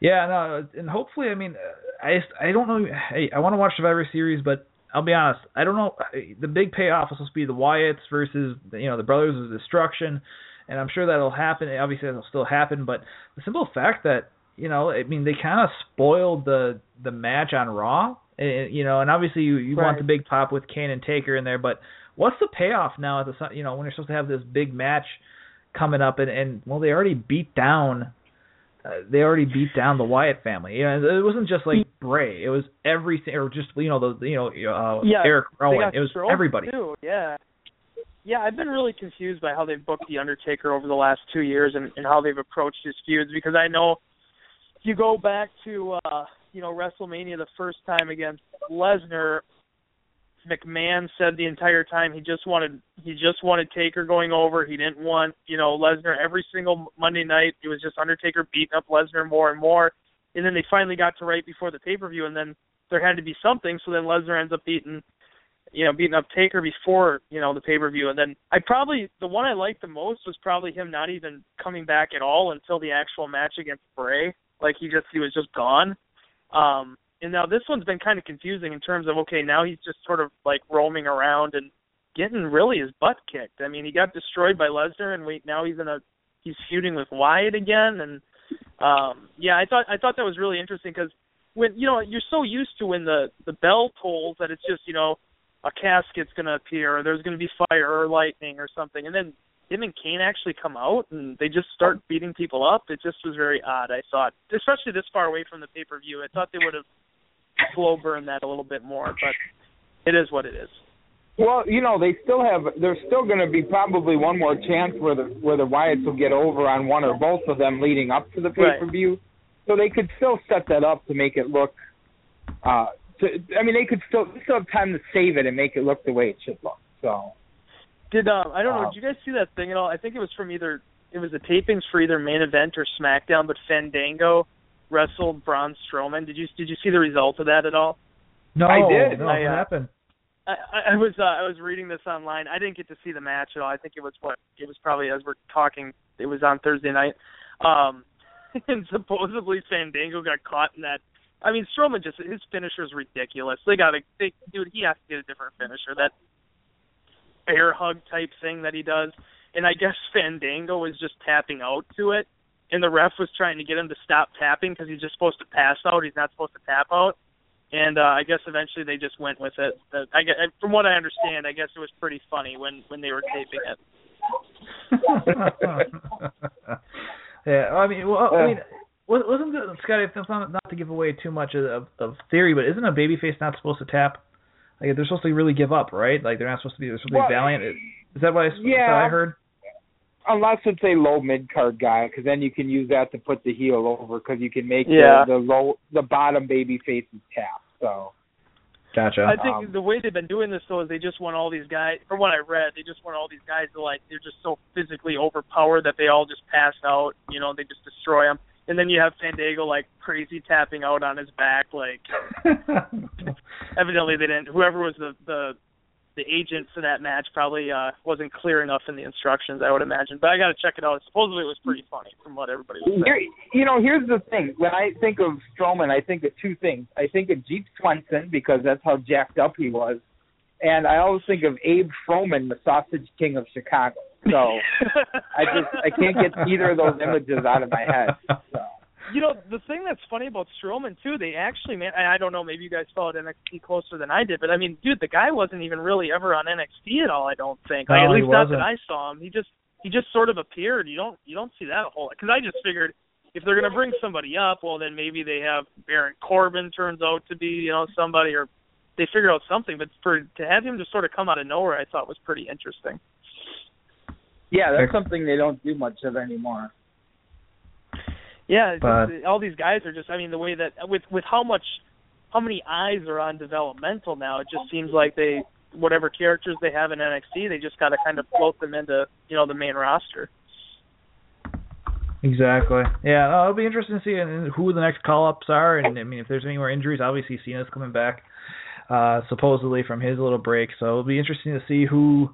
Yeah, no, and hopefully, I mean, I just, I don't know. Hey, I want to watch Survivor Series, but I'll be honest, I don't know. The big payoff is supposed to be the Wyatts versus you know the Brothers of Destruction, and I'm sure that'll happen. Obviously, that'll still happen, but the simple fact that you know, I mean, they kind of spoiled the the match on Raw, eh, you know, and obviously you you want the big pop with Kane and Taker in there, but what's the payoff now at the you know when you're supposed to have this big match coming up and and well they already beat down uh, they already beat down the Wyatt family. You know, it wasn't just like Bray. It was everything, or just you know the you know uh, Yeah, Eric Rowan. It was everybody. Too. Yeah. Yeah, I've been really confused by how they've booked the Undertaker over the last two years and, and how they've approached his feuds because I know if you go back to uh, you know WrestleMania the first time against Lesnar, McMahon said the entire time he just wanted he just wanted Taker going over. He didn't want you know Lesnar every single Monday night. It was just Undertaker beating up Lesnar more and more. And then they finally got to right before the pay per view, and then there had to be something. So then Lesnar ends up beating you know beating up Taker before you know the pay per view, and then I probably the one I liked the most was probably him not even coming back at all until the actual match against Bray. Like he just he was just gone. Um, and now this one's been kind of confusing in terms of okay now he's just sort of like roaming around and getting really his butt kicked. I mean he got destroyed by Lesnar and wait now he's in a he's feuding with Wyatt again and um yeah I thought I thought that was really interesting because when you know you're so used to when the the bell tolls that it's just you know a casket's going to appear or there's going to be fire or lightning or something and then him and Kane actually come out and they just start beating people up. It just was very odd, I thought, especially this far away from the pay per view. I thought they would have slow burn that a little bit more, but it is what it is. Well, you know, they still have. There's still going to be probably one more chance where the where the Wyatts will get over on one or both of them leading up to the pay per view. Right. So they could still set that up to make it look. Uh, to, I mean, they could still still have time to save it and make it look the way it should look. So. Did um I don't know? Did you guys see that thing at all? I think it was from either it was the tapings for either main event or SmackDown, but Fandango wrestled Braun Strowman. Did you did you see the result of that at all? No, I did. No, I, what uh, happened? I, I was uh, I was reading this online. I didn't get to see the match at all. I think it was what it was probably as we're talking. It was on Thursday night, um, and supposedly Fandango got caught in that. I mean, Strowman just his finisher is ridiculous. They got to, they, dude. He has to get a different finisher. That air hug type thing that he does, and I guess Fandango was just tapping out to it, and the ref was trying to get him to stop tapping because he's just supposed to pass out. He's not supposed to tap out. And uh, I guess eventually they just went with it. Uh, I guess, from what I understand, I guess it was pretty funny when when they were taping it. yeah, I mean, well, I mean, wasn't the, Scotty? Not, not to give away too much of, of theory, but isn't a babyface not supposed to tap? Like they're supposed to really give up, right? Like they're not supposed to be. They're supposed to be valiant. Is that what I? Yeah. What I heard unless it's a low mid card guy, because then you can use that to put the heel over, because you can make yeah. the, the low the bottom baby faces tap. So. Gotcha. I think um, the way they've been doing this though is they just want all these guys. From what I read, they just want all these guys to like they're just so physically overpowered that they all just pass out. You know, they just destroy them. And then you have Fandango like crazy tapping out on his back, like evidently they didn't. Whoever was the the the agent for that match probably uh wasn't clear enough in the instructions, I would imagine. But I got to check it out. Supposedly it was pretty funny from what everybody was saying. Here, you know, here's the thing. When I think of Strowman, I think of two things. I think of Jeep Swenson because that's how jacked up he was, and I always think of Abe Froman, the Sausage King of Chicago. So I just I can't get either of those images out of my head. So. You know, the thing that's funny about Strowman too, they actually man I don't know, maybe you guys followed NXT closer than I did, but I mean, dude, the guy wasn't even really ever on NXT at all, I don't think. Like no, at least not that I saw him. He just he just sort of appeared. You don't you don't see that a whole lot. Cuz I just figured if they're going to bring somebody up, well then maybe they have Baron Corbin turns out to be, you know, somebody or they figure out something, but for to have him just sort of come out of nowhere, I thought was pretty interesting. Yeah, that's something they don't do much of anymore. Yeah, but, just, all these guys are just. I mean, the way that with with how much, how many eyes are on developmental now, it just seems like they whatever characters they have in NXT, they just got to kind of float them into you know the main roster. Exactly. Yeah, no, it'll be interesting to see who the next call ups are, and I mean if there's any more injuries, obviously Cena's coming back, uh, supposedly from his little break, so it'll be interesting to see who.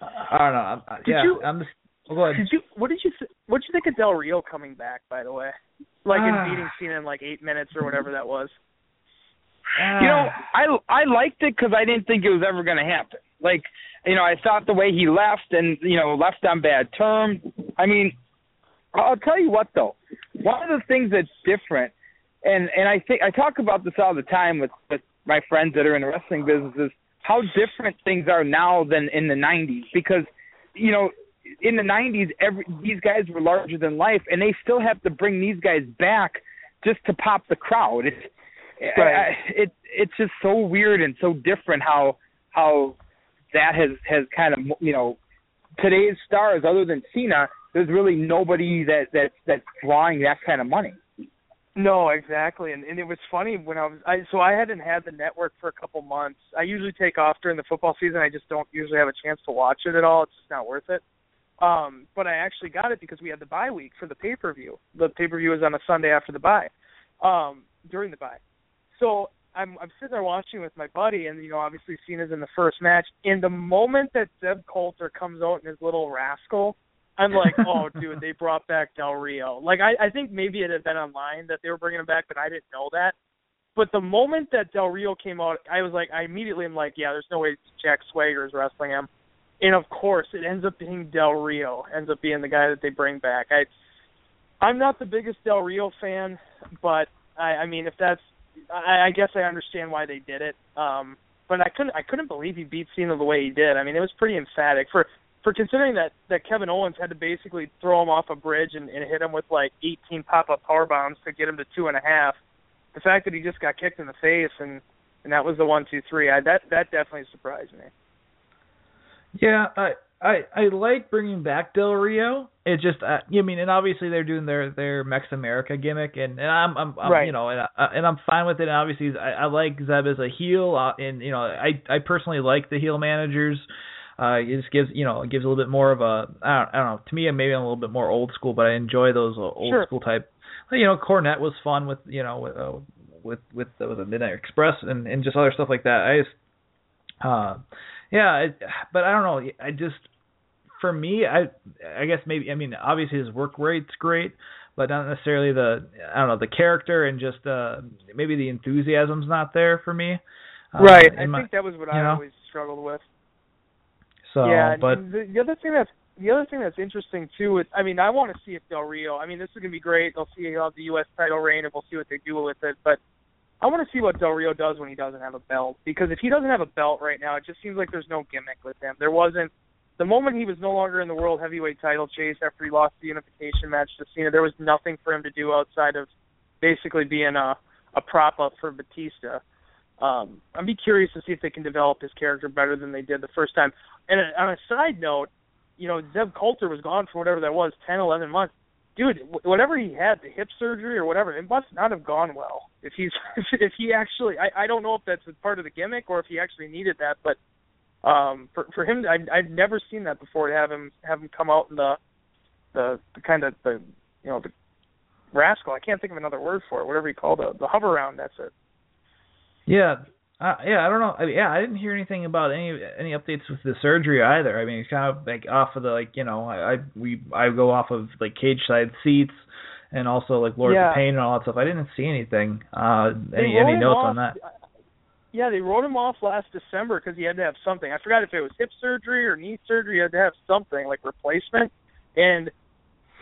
I don't know. i yeah, you, I'm just Go ahead. Did you what did you what did you think of Del Rio coming back? By the way, like ah. in beating Cena in like eight minutes or whatever that was. Ah. You know, I I liked it because I didn't think it was ever going to happen. Like, you know, I thought the way he left and you know left on bad terms. I mean, I'll tell you what though, one of the things that's different, and and I think I talk about this all the time with with my friends that are in the wrestling business is how different things are now than in the '90s because you know in the 90s, every these guys were larger than life, and they still have to bring these guys back just to pop the crowd. It's right. I, it it's just so weird and so different how how that has has kind of you know today's stars other than Cena. There's really nobody that that that's drawing that kind of money. No, exactly, and and it was funny when I was I so I hadn't had the network for a couple months. I usually take off during the football season. I just don't usually have a chance to watch it at all. It's just not worth it. Um, but I actually got it because we had the bye week for the pay per view. The pay per view was on a Sunday after the bye, um, during the bye. So I'm I'm sitting there watching with my buddy, and you know, obviously Cena's in the first match. And the moment that Zeb Colter comes out in his little rascal I'm like, oh, dude, they brought back Del Rio. Like, I, I think maybe it had been online that they were bringing him back, but I didn't know that. But the moment that Del Rio came out, I was like, I immediately am like, yeah, there's no way Jack Swagger is wrestling him. And of course, it ends up being Del Rio, ends up being the guy that they bring back. I, I'm not the biggest Del Rio fan, but I, I mean, if that's, I, I guess I understand why they did it. Um, but I couldn't, I couldn't believe he beat Cena the way he did. I mean, it was pretty emphatic for for considering that that Kevin Owens had to basically throw him off a bridge and, and hit him with like 18 pop-up power bombs to get him to two and a half. The fact that he just got kicked in the face and and that was the one two three, I, that that definitely surprised me. Yeah, I I I like bringing back Del Rio. It just uh, I mean, and obviously they're doing their their Mex America gimmick, and and I'm I'm, I'm right. you know and, I, and I'm fine with it. And obviously I, I like Zeb as a heel, uh, and you know I I personally like the heel managers. Uh, it just gives you know it gives a little bit more of a I don't, I don't know to me maybe I'm a little bit more old school, but I enjoy those old sure. school type. You know, Cornette was fun with you know with uh, with with the, with the Midnight Express and and just other stuff like that. I just uh yeah, it, but I don't know. I just for me, I I guess maybe I mean obviously his work rate's great, but not necessarily the I don't know the character and just uh maybe the enthusiasm's not there for me. Uh, right. I my, think that was what I know? always struggled with. So, yeah, but the, the other thing that's the other thing that's interesting too is, I mean, I want to see if Del Rio. I mean, this is gonna be great. They'll see how the U.S. title reign, and we'll see what they do with it. But I want to see what Del Rio does when he doesn't have a belt, because if he doesn't have a belt right now, it just seems like there's no gimmick with him. There wasn't the moment he was no longer in the world heavyweight title chase after he lost the unification match to Cena. There was nothing for him to do outside of basically being a a prop up for Batista. Um, I'd be curious to see if they can develop his character better than they did the first time. And on a side note, you know, Zeb Colter was gone for whatever that was, ten, eleven months. Dude, whatever he had, the hip surgery or whatever, it must not have gone well. If he's, if he actually, I, I don't know if that's part of the gimmick or if he actually needed that, but um, for for him, I, I've never seen that before. To have him have him come out in the, the, the kind of the, you know, the rascal. I can't think of another word for it. Whatever you call the the hover round. That's it. Yeah, uh, yeah, I don't know. I mean, yeah, I didn't hear anything about any any updates with the surgery either. I mean, it's kind of like off of the like you know I, I we I go off of like cage side seats and also like Lord Yeah. of Pain and all that stuff. I didn't see anything. Uh, They any any notes off- on that? Yeah, they wrote him off last December because he had to have something. I forgot if it was hip surgery or knee surgery. He had to have something like replacement. And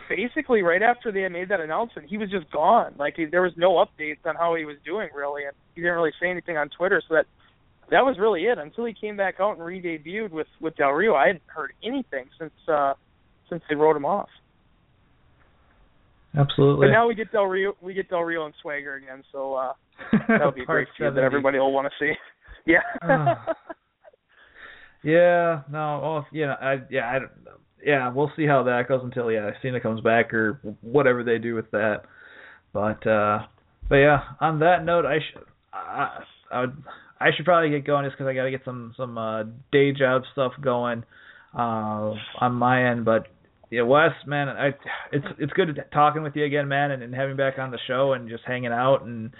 basically, right after they had made that announcement, he was just gone. Like he, there was no updates on how he was doing really, and he didn't really say anything on Twitter. So that that was really it until he came back out and re-debuted with with Del Rio. I hadn't heard anything since uh since they wrote him off. Absolutely. But now we get Del Rio, we get Del Rio and Swagger again. So uh that'll be a great feud that everybody will want to see. Yeah. Ah. Yeah, no, well, yeah, I, yeah, I, don't- yeah, we'll see how that goes until yeah, Cena comes back or whatever they do with that. But, uh, but yeah, on that note, I should, I, I would, I should probably get going just because I got to get some some uh, day job stuff going uh, on my end. But yeah, Wes, man, I, it's it's good talking with you again, man, and, and having back on the show and just hanging out and.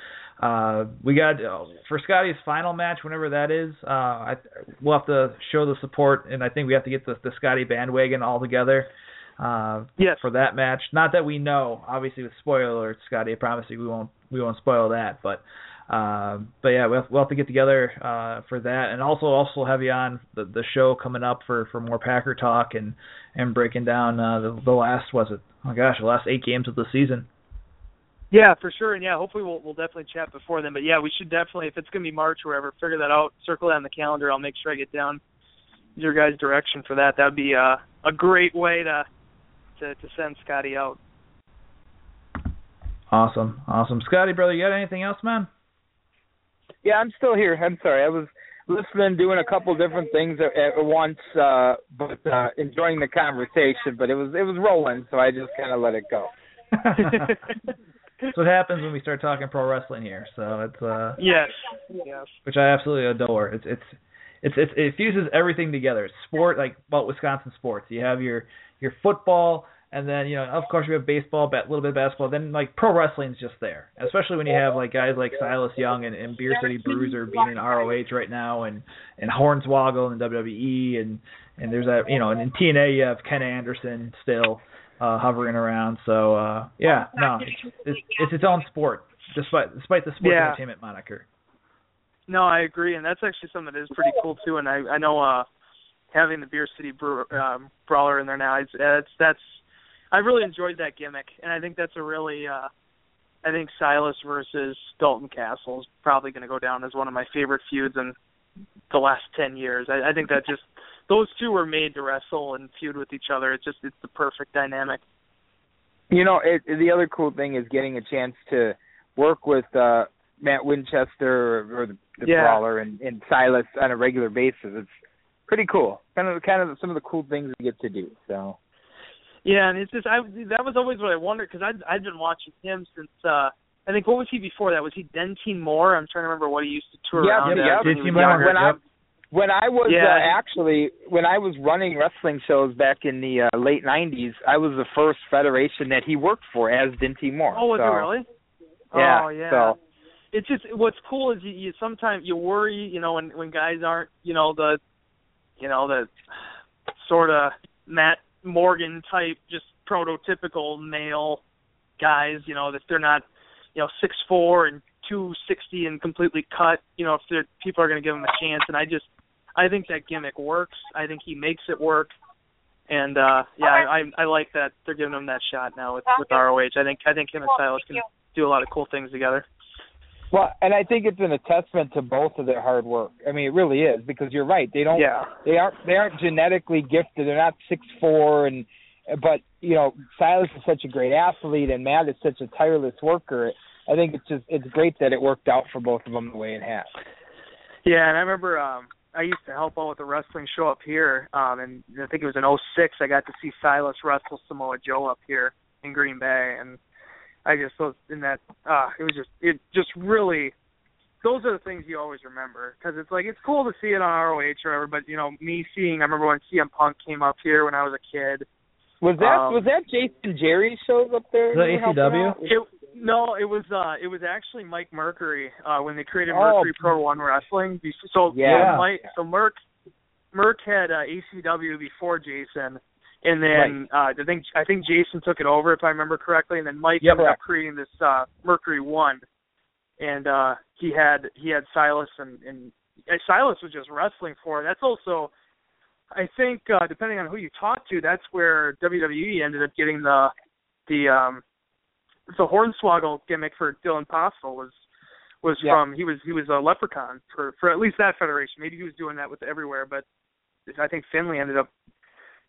Uh, we got uh, for Scotty's final match, whenever that is. Uh, I, we'll have to show the support, and I think we have to get the, the Scotty bandwagon all together uh, Yes. for that match. Not that we know, obviously, with spoiler Scotty. I promise you, we won't we won't spoil that. But uh, but yeah, we'll, we'll have to get together uh, for that, and also also have you on the, the show coming up for, for more Packer talk and and breaking down uh, the, the last was it? Oh gosh, the last eight games of the season. Yeah, for sure, and yeah, hopefully we'll we'll definitely chat before then. But yeah, we should definitely, if it's gonna be March or whatever, figure that out. Circle that on the calendar. I'll make sure I get down your guys' direction for that. That'd be uh, a great way to to to send Scotty out. Awesome, awesome, Scotty, brother. You got anything else, man? Yeah, I'm still here. I'm sorry. I was listening, doing a couple different things at, at once, uh, but uh, enjoying the conversation. But it was it was rolling, so I just kind of let it go. that's what happens when we start talking pro wrestling here. So it's uh, yes, yes. which I absolutely adore. It's it's it's, it's it fuses everything together. It's sport like about Wisconsin sports. You have your your football, and then you know of course you have baseball, a little bit of basketball. Then like pro wrestling's just there, especially when you have like guys like Silas Young and, and Beer City Bruiser being in ROH right now, and and Hornswoggle in WWE, and and there's that you know and in TNA you have Ken Anderson still uh, hovering around. So uh, yeah, no, it's, it's it's its own sport, despite despite the sports Yeah. entertainment moniker. No, I agree, and that's actually something that is pretty cool too. And I I know uh having the Beer City Brew, um, Brawler in there now, it's, it's that's I really enjoyed that gimmick, and I think that's a really uh I think Silas versus Dalton Castle is probably going to go down as one of my favorite feuds in the last ten years. I, I think that just those two were made to wrestle and feud with each other. It's just it's the perfect dynamic. You know, it, the other cool thing is getting a chance to work with uh Matt Winchester or, or the, the Yeah. Brawler and, and Silas on a regular basis. It's pretty cool. Kind of kind of some of the cool things we get to do. So Yeah, and it's just I that was always what I wondered because I'd I'd been watching him since uh I think what was he before that? Was he Dentine Moore? I'm trying to remember what he used to tour Yeah, around yeah, as when he was Moore, younger. when I yep. When I was Yeah. uh, actually when I was running wrestling shows back in the uh, late '90s, I was the first federation that he worked for as Dinty Moore. Oh, was so, he really? Yeah. Oh, yeah. So It's just what's cool is you, you sometimes you worry, you know, when when guys aren't, you know, the, you know, the sort of Matt Morgan type, just prototypical male guys, you know, that they're not, you know, six four and two sixty and completely cut. You know, if they're, people are going to give him a chance, and I just, I think that gimmick works. I think he makes it work. And uh yeah, I, I I like that they're giving him that shot now with with ROH. I think I think him and Silas can do a lot of cool things together. well, and I think it's an attestament to both of their hard work. I mean, it really is because you're right. They don't. Yeah. They aren't. They aren't genetically gifted. They're not six four and. But you know, Silas is such a great athlete, and Matt is such a tireless worker. I think it's just it's great that it worked out for both of them the way it has. Yeah, and I remember um I used to help out with a wrestling show up here, um and I think it was in oh six I got to see Silas wrestle Samoa Joe up here in Green Bay and I just was in that uh it was just it just really those are the things you always remember because it's like it's cool to see it on ROH or whatever, but you know me seeing I remember when CM Punk came up here when I was a kid. Was that Um, was that Jason Jerry's shows up there? Was that you were helping ACW? It, no, it was uh it was actually Mike Mercury uh when they created Oh. Mercury Pro One Wrestling. So Yeah. so Mike so Merc Merc had uh, ACW before Jason, and then uh I think I think Jason took it over if I remember correctly, and then Mike Yep. ended up creating this uh Mercury One, and uh he had he had Silas and and uh, Silas was just wrestling for. it. That's also I think uh depending on who you talk to, that's where WWE ended up getting the the um the hornswoggle gimmick for Dylan Postl was was Yeah. from he was he was a leprechaun for for at least that federation. Maybe he was doing that with everywhere, but I think Finlay ended up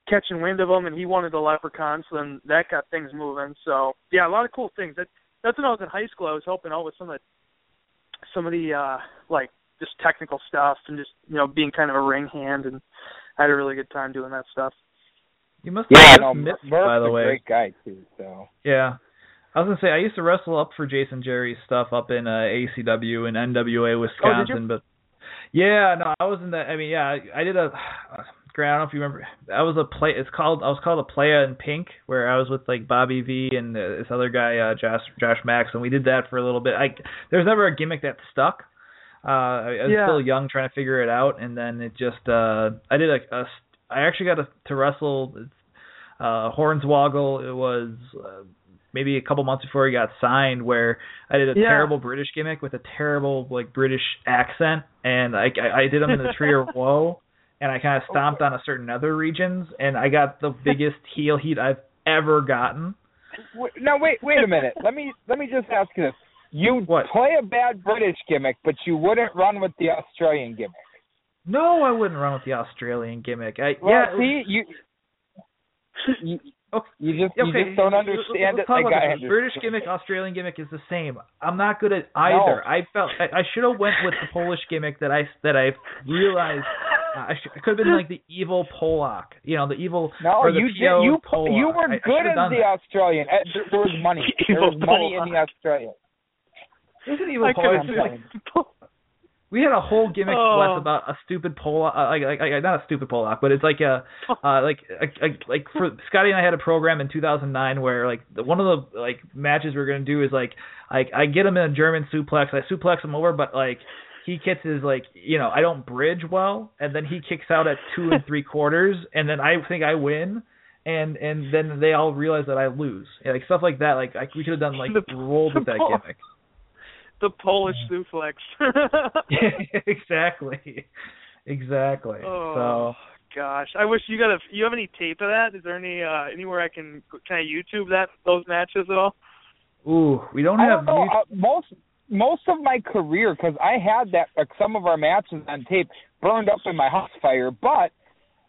catching wind of him and he wanted the leprechaun, so then that got things moving. So yeah, a lot of cool things. That that's when I was in high school. I was helping out with some of the some of the uh like just technical stuff and just you know being kind of a ring hand and I had a really good time doing that stuff. You must Yeah, have no, missed, Murph's by the a great guy too. So Yeah. I was gonna say I used to wrestle up for Jason Jerry's stuff up in uh, ACW and NWA Wisconsin, but yeah, no, I was in that. I mean, yeah, I, I did a. Grant, I don't know if you remember. I was a play. It's called. I was called a playa in pink, where I was with like Bobby V and uh, this other guy, uh, Josh Josh Max, and we did that for a little bit. I there was never a gimmick that stuck. Uh, I, I was Yeah. still young, trying to figure it out, and then it just. uh I did a. a I actually got to, to wrestle uh Hornswoggle. It was. Uh, maybe a couple months before he got signed where I did a Yeah. terrible British gimmick with a terrible like British accent and I I, I did him in the tree of woe and I kind of stomped on a certain other regions and I got the biggest heel heat I've ever gotten. Wait, no, wait, wait a minute. let me let me just ask you this: You What? play a bad British gimmick, but you wouldn't run with the Australian gimmick. No, I wouldn't run with the Australian gimmick. I Well, yeah, see, you you, Okay. you just you Okay, just don't understand let's it. talk like about I this. understand. British gimmick, Australian gimmick is the same. I'm not good at either. No. I felt I, I should have went with the Polish gimmick that I that I realized I, sh- I could have been like the evil Pollock, you know, the evil. No, or the you PO did. You Pollock. you were I- I good should've as the that. Australian. Uh, There, there was money. There was money in the Australian. It was an evil I Pollock. could have We had a whole gimmick Oh. About a stupid Pollock, uh, like, like, like not a stupid Pollock, but it's like a, uh, like, like, like, like for Scotty and I had a program in 2009 where like the, one of the like matches we are gonna do is like, like I get him in a German suplex, I suplex him over, but like he gets his like, you know, I don't bridge well, and then he kicks out at two and three quarters, and then I think I win. And and then they all realize that I lose, Yeah, like stuff like that. Like I, we could have done like rolled with that gimmick. The Polish suplex. exactly. Exactly. Oh so. gosh, I wish you got a. You have any tape of that? Is there any uh anywhere I can can I YouTube that those matches at all? So, ooh, we don't I have. don't know. Uh, most most of my career, because I had that like some of our matches on tape burned up in my house fire, but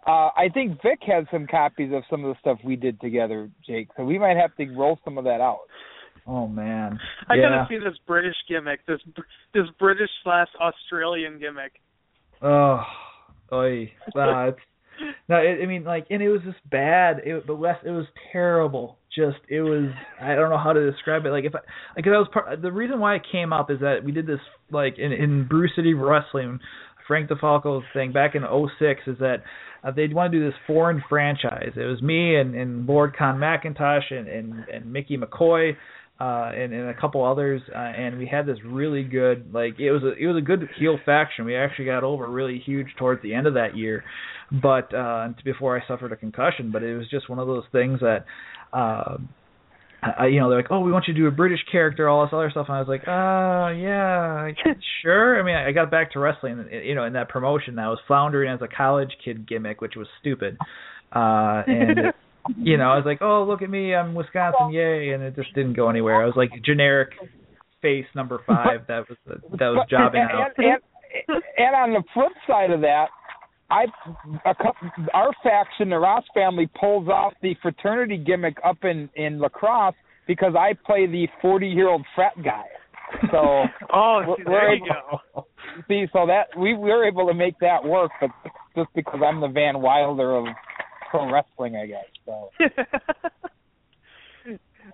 uh I think Vic has some copies of some of the stuff we did together, Jake. So we might have to roll some of that out. Oh man. I yeah. gotta see this British gimmick, this this British slash Australian gimmick. Oh, oy. Wow, it's no. It, I mean, like, and it was just bad. It, but Wes, it was terrible. Just, it was. I don't know how to describe it. Like, if I, like, that was part. The reason why it came up is that we did this like in in Brew City Wrestling, Frank DeFalco's thing back in '06 is that uh, they want to do this foreign franchise. It was me and, and Lord Con McIntosh and, and, and Mickey McCoy uh, and, and a couple others, uh, and we had this really good, like it was a it was a good heel faction. We actually got over really huge towards the end of that year, but uh, before I suffered a concussion. But it was just one of those things that. Uh, I, you know, they're like, oh, we want you to do a British character, all this other stuff, and I was like, uh, yeah, sure. I mean, I got back to wrestling, you know, in that promotion. I was floundering as a college kid gimmick, which was stupid. Uh, and it, you know, I was like, oh, look at me, I'm Wisconsin, yay, and it just didn't go anywhere. I was like generic face number five. That was the, that was jobbing and, out. And, and, and on the flip side of that, I a, cou- our faction, the Ross family, pulls off the fraternity gimmick up in in La Crosse because I play the forty year old frat guy. So Oh, see, we're there you able- go. see, so that we were able to make that work, but just because I'm the Van Wilder of pro wrestling, I guess. So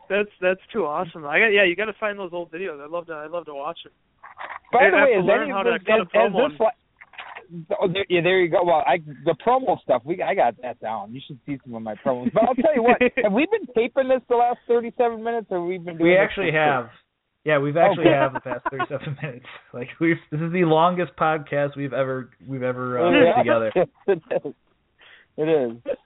that's that's too awesome. I got yeah, you got to find those old videos. I'd love to I'd love to watch them. By Hey, the I way, is learn any how of to this, cut a is, is promo this like, oh, there, yeah, there you go. Well, I the promo stuff, we I got that down. You should see some of my promos. But I'll tell you what, have we been taping this the last thirty-seven minutes, or we've been doing? We actually have. Yeah, we've actually Okay. have the past 37 minutes. Like we've this is the longest podcast we've ever we've ever uh, Yeah. put together. it is. It is.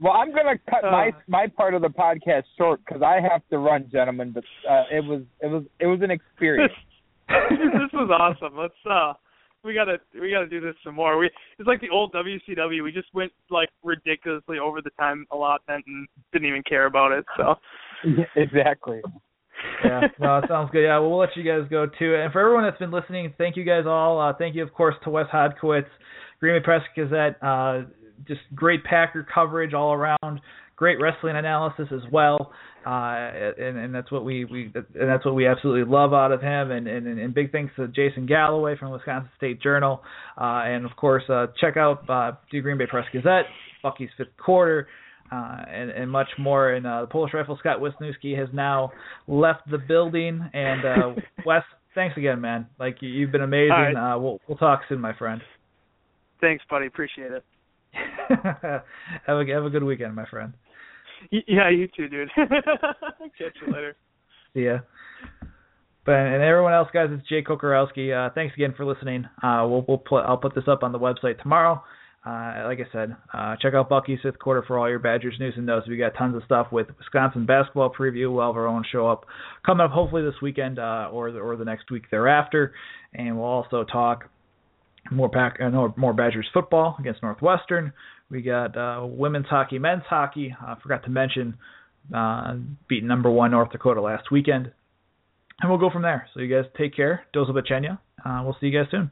Well, I'm gonna cut Uh. my my part of the podcast short because I have to run, gentlemen. But uh, it was it was it was an experience. this was awesome. Let's uh we gotta we gotta do this some more. We it's like the old WCW. We just went like ridiculously over the time allotment and didn't even care about it. So exactly. yeah, no, it sounds good. Yeah, well, we'll let you guys go too. And for everyone that's been listening, thank you guys all. Uh, thank you, of course, to Wes Hodkiewicz, Green Bay Press Gazette. Uh, just great Packer coverage all around. Great wrestling analysis as well. Uh, and, and that's what we, we and that's what we absolutely love out of him. And, and, and big thanks to Jason Galloway from Wisconsin State Journal. Uh, and of course, uh, check out uh, the Green Bay Press Gazette, Bucky's Fifth Quarter uh, and, and much more. And uh, the Polish rifle Scott Wisniewski has now left the building. And uh, Wes, thanks again, man. Like you, you've been amazing. Right. Uh, we'll we'll talk soon, my friend. thanks, buddy. Appreciate it. have a have a good weekend, my friend. Yeah, you too, dude. Catch you later. See ya. But and everyone else, guys, it's Jay Kokorowski. Uh, thanks again for listening. Uh, we'll we'll put I'll put this up on the website tomorrow. Uh, like I said, uh, check out Bucky's fifth quarter for all your Badgers news and notes. We got tons of stuff with Wisconsin basketball preview. We'll have our own show up coming up hopefully this weekend uh, or the, or the next week thereafter, and we'll also talk more pack uh, more Badgers football against Northwestern. We got uh, women's hockey, men's hockey. I forgot to mention uh, beating number one North Dakota last weekend, and we'll go from there. So you guys take care. Dozo Bachenya. Uh, we'll see you guys soon.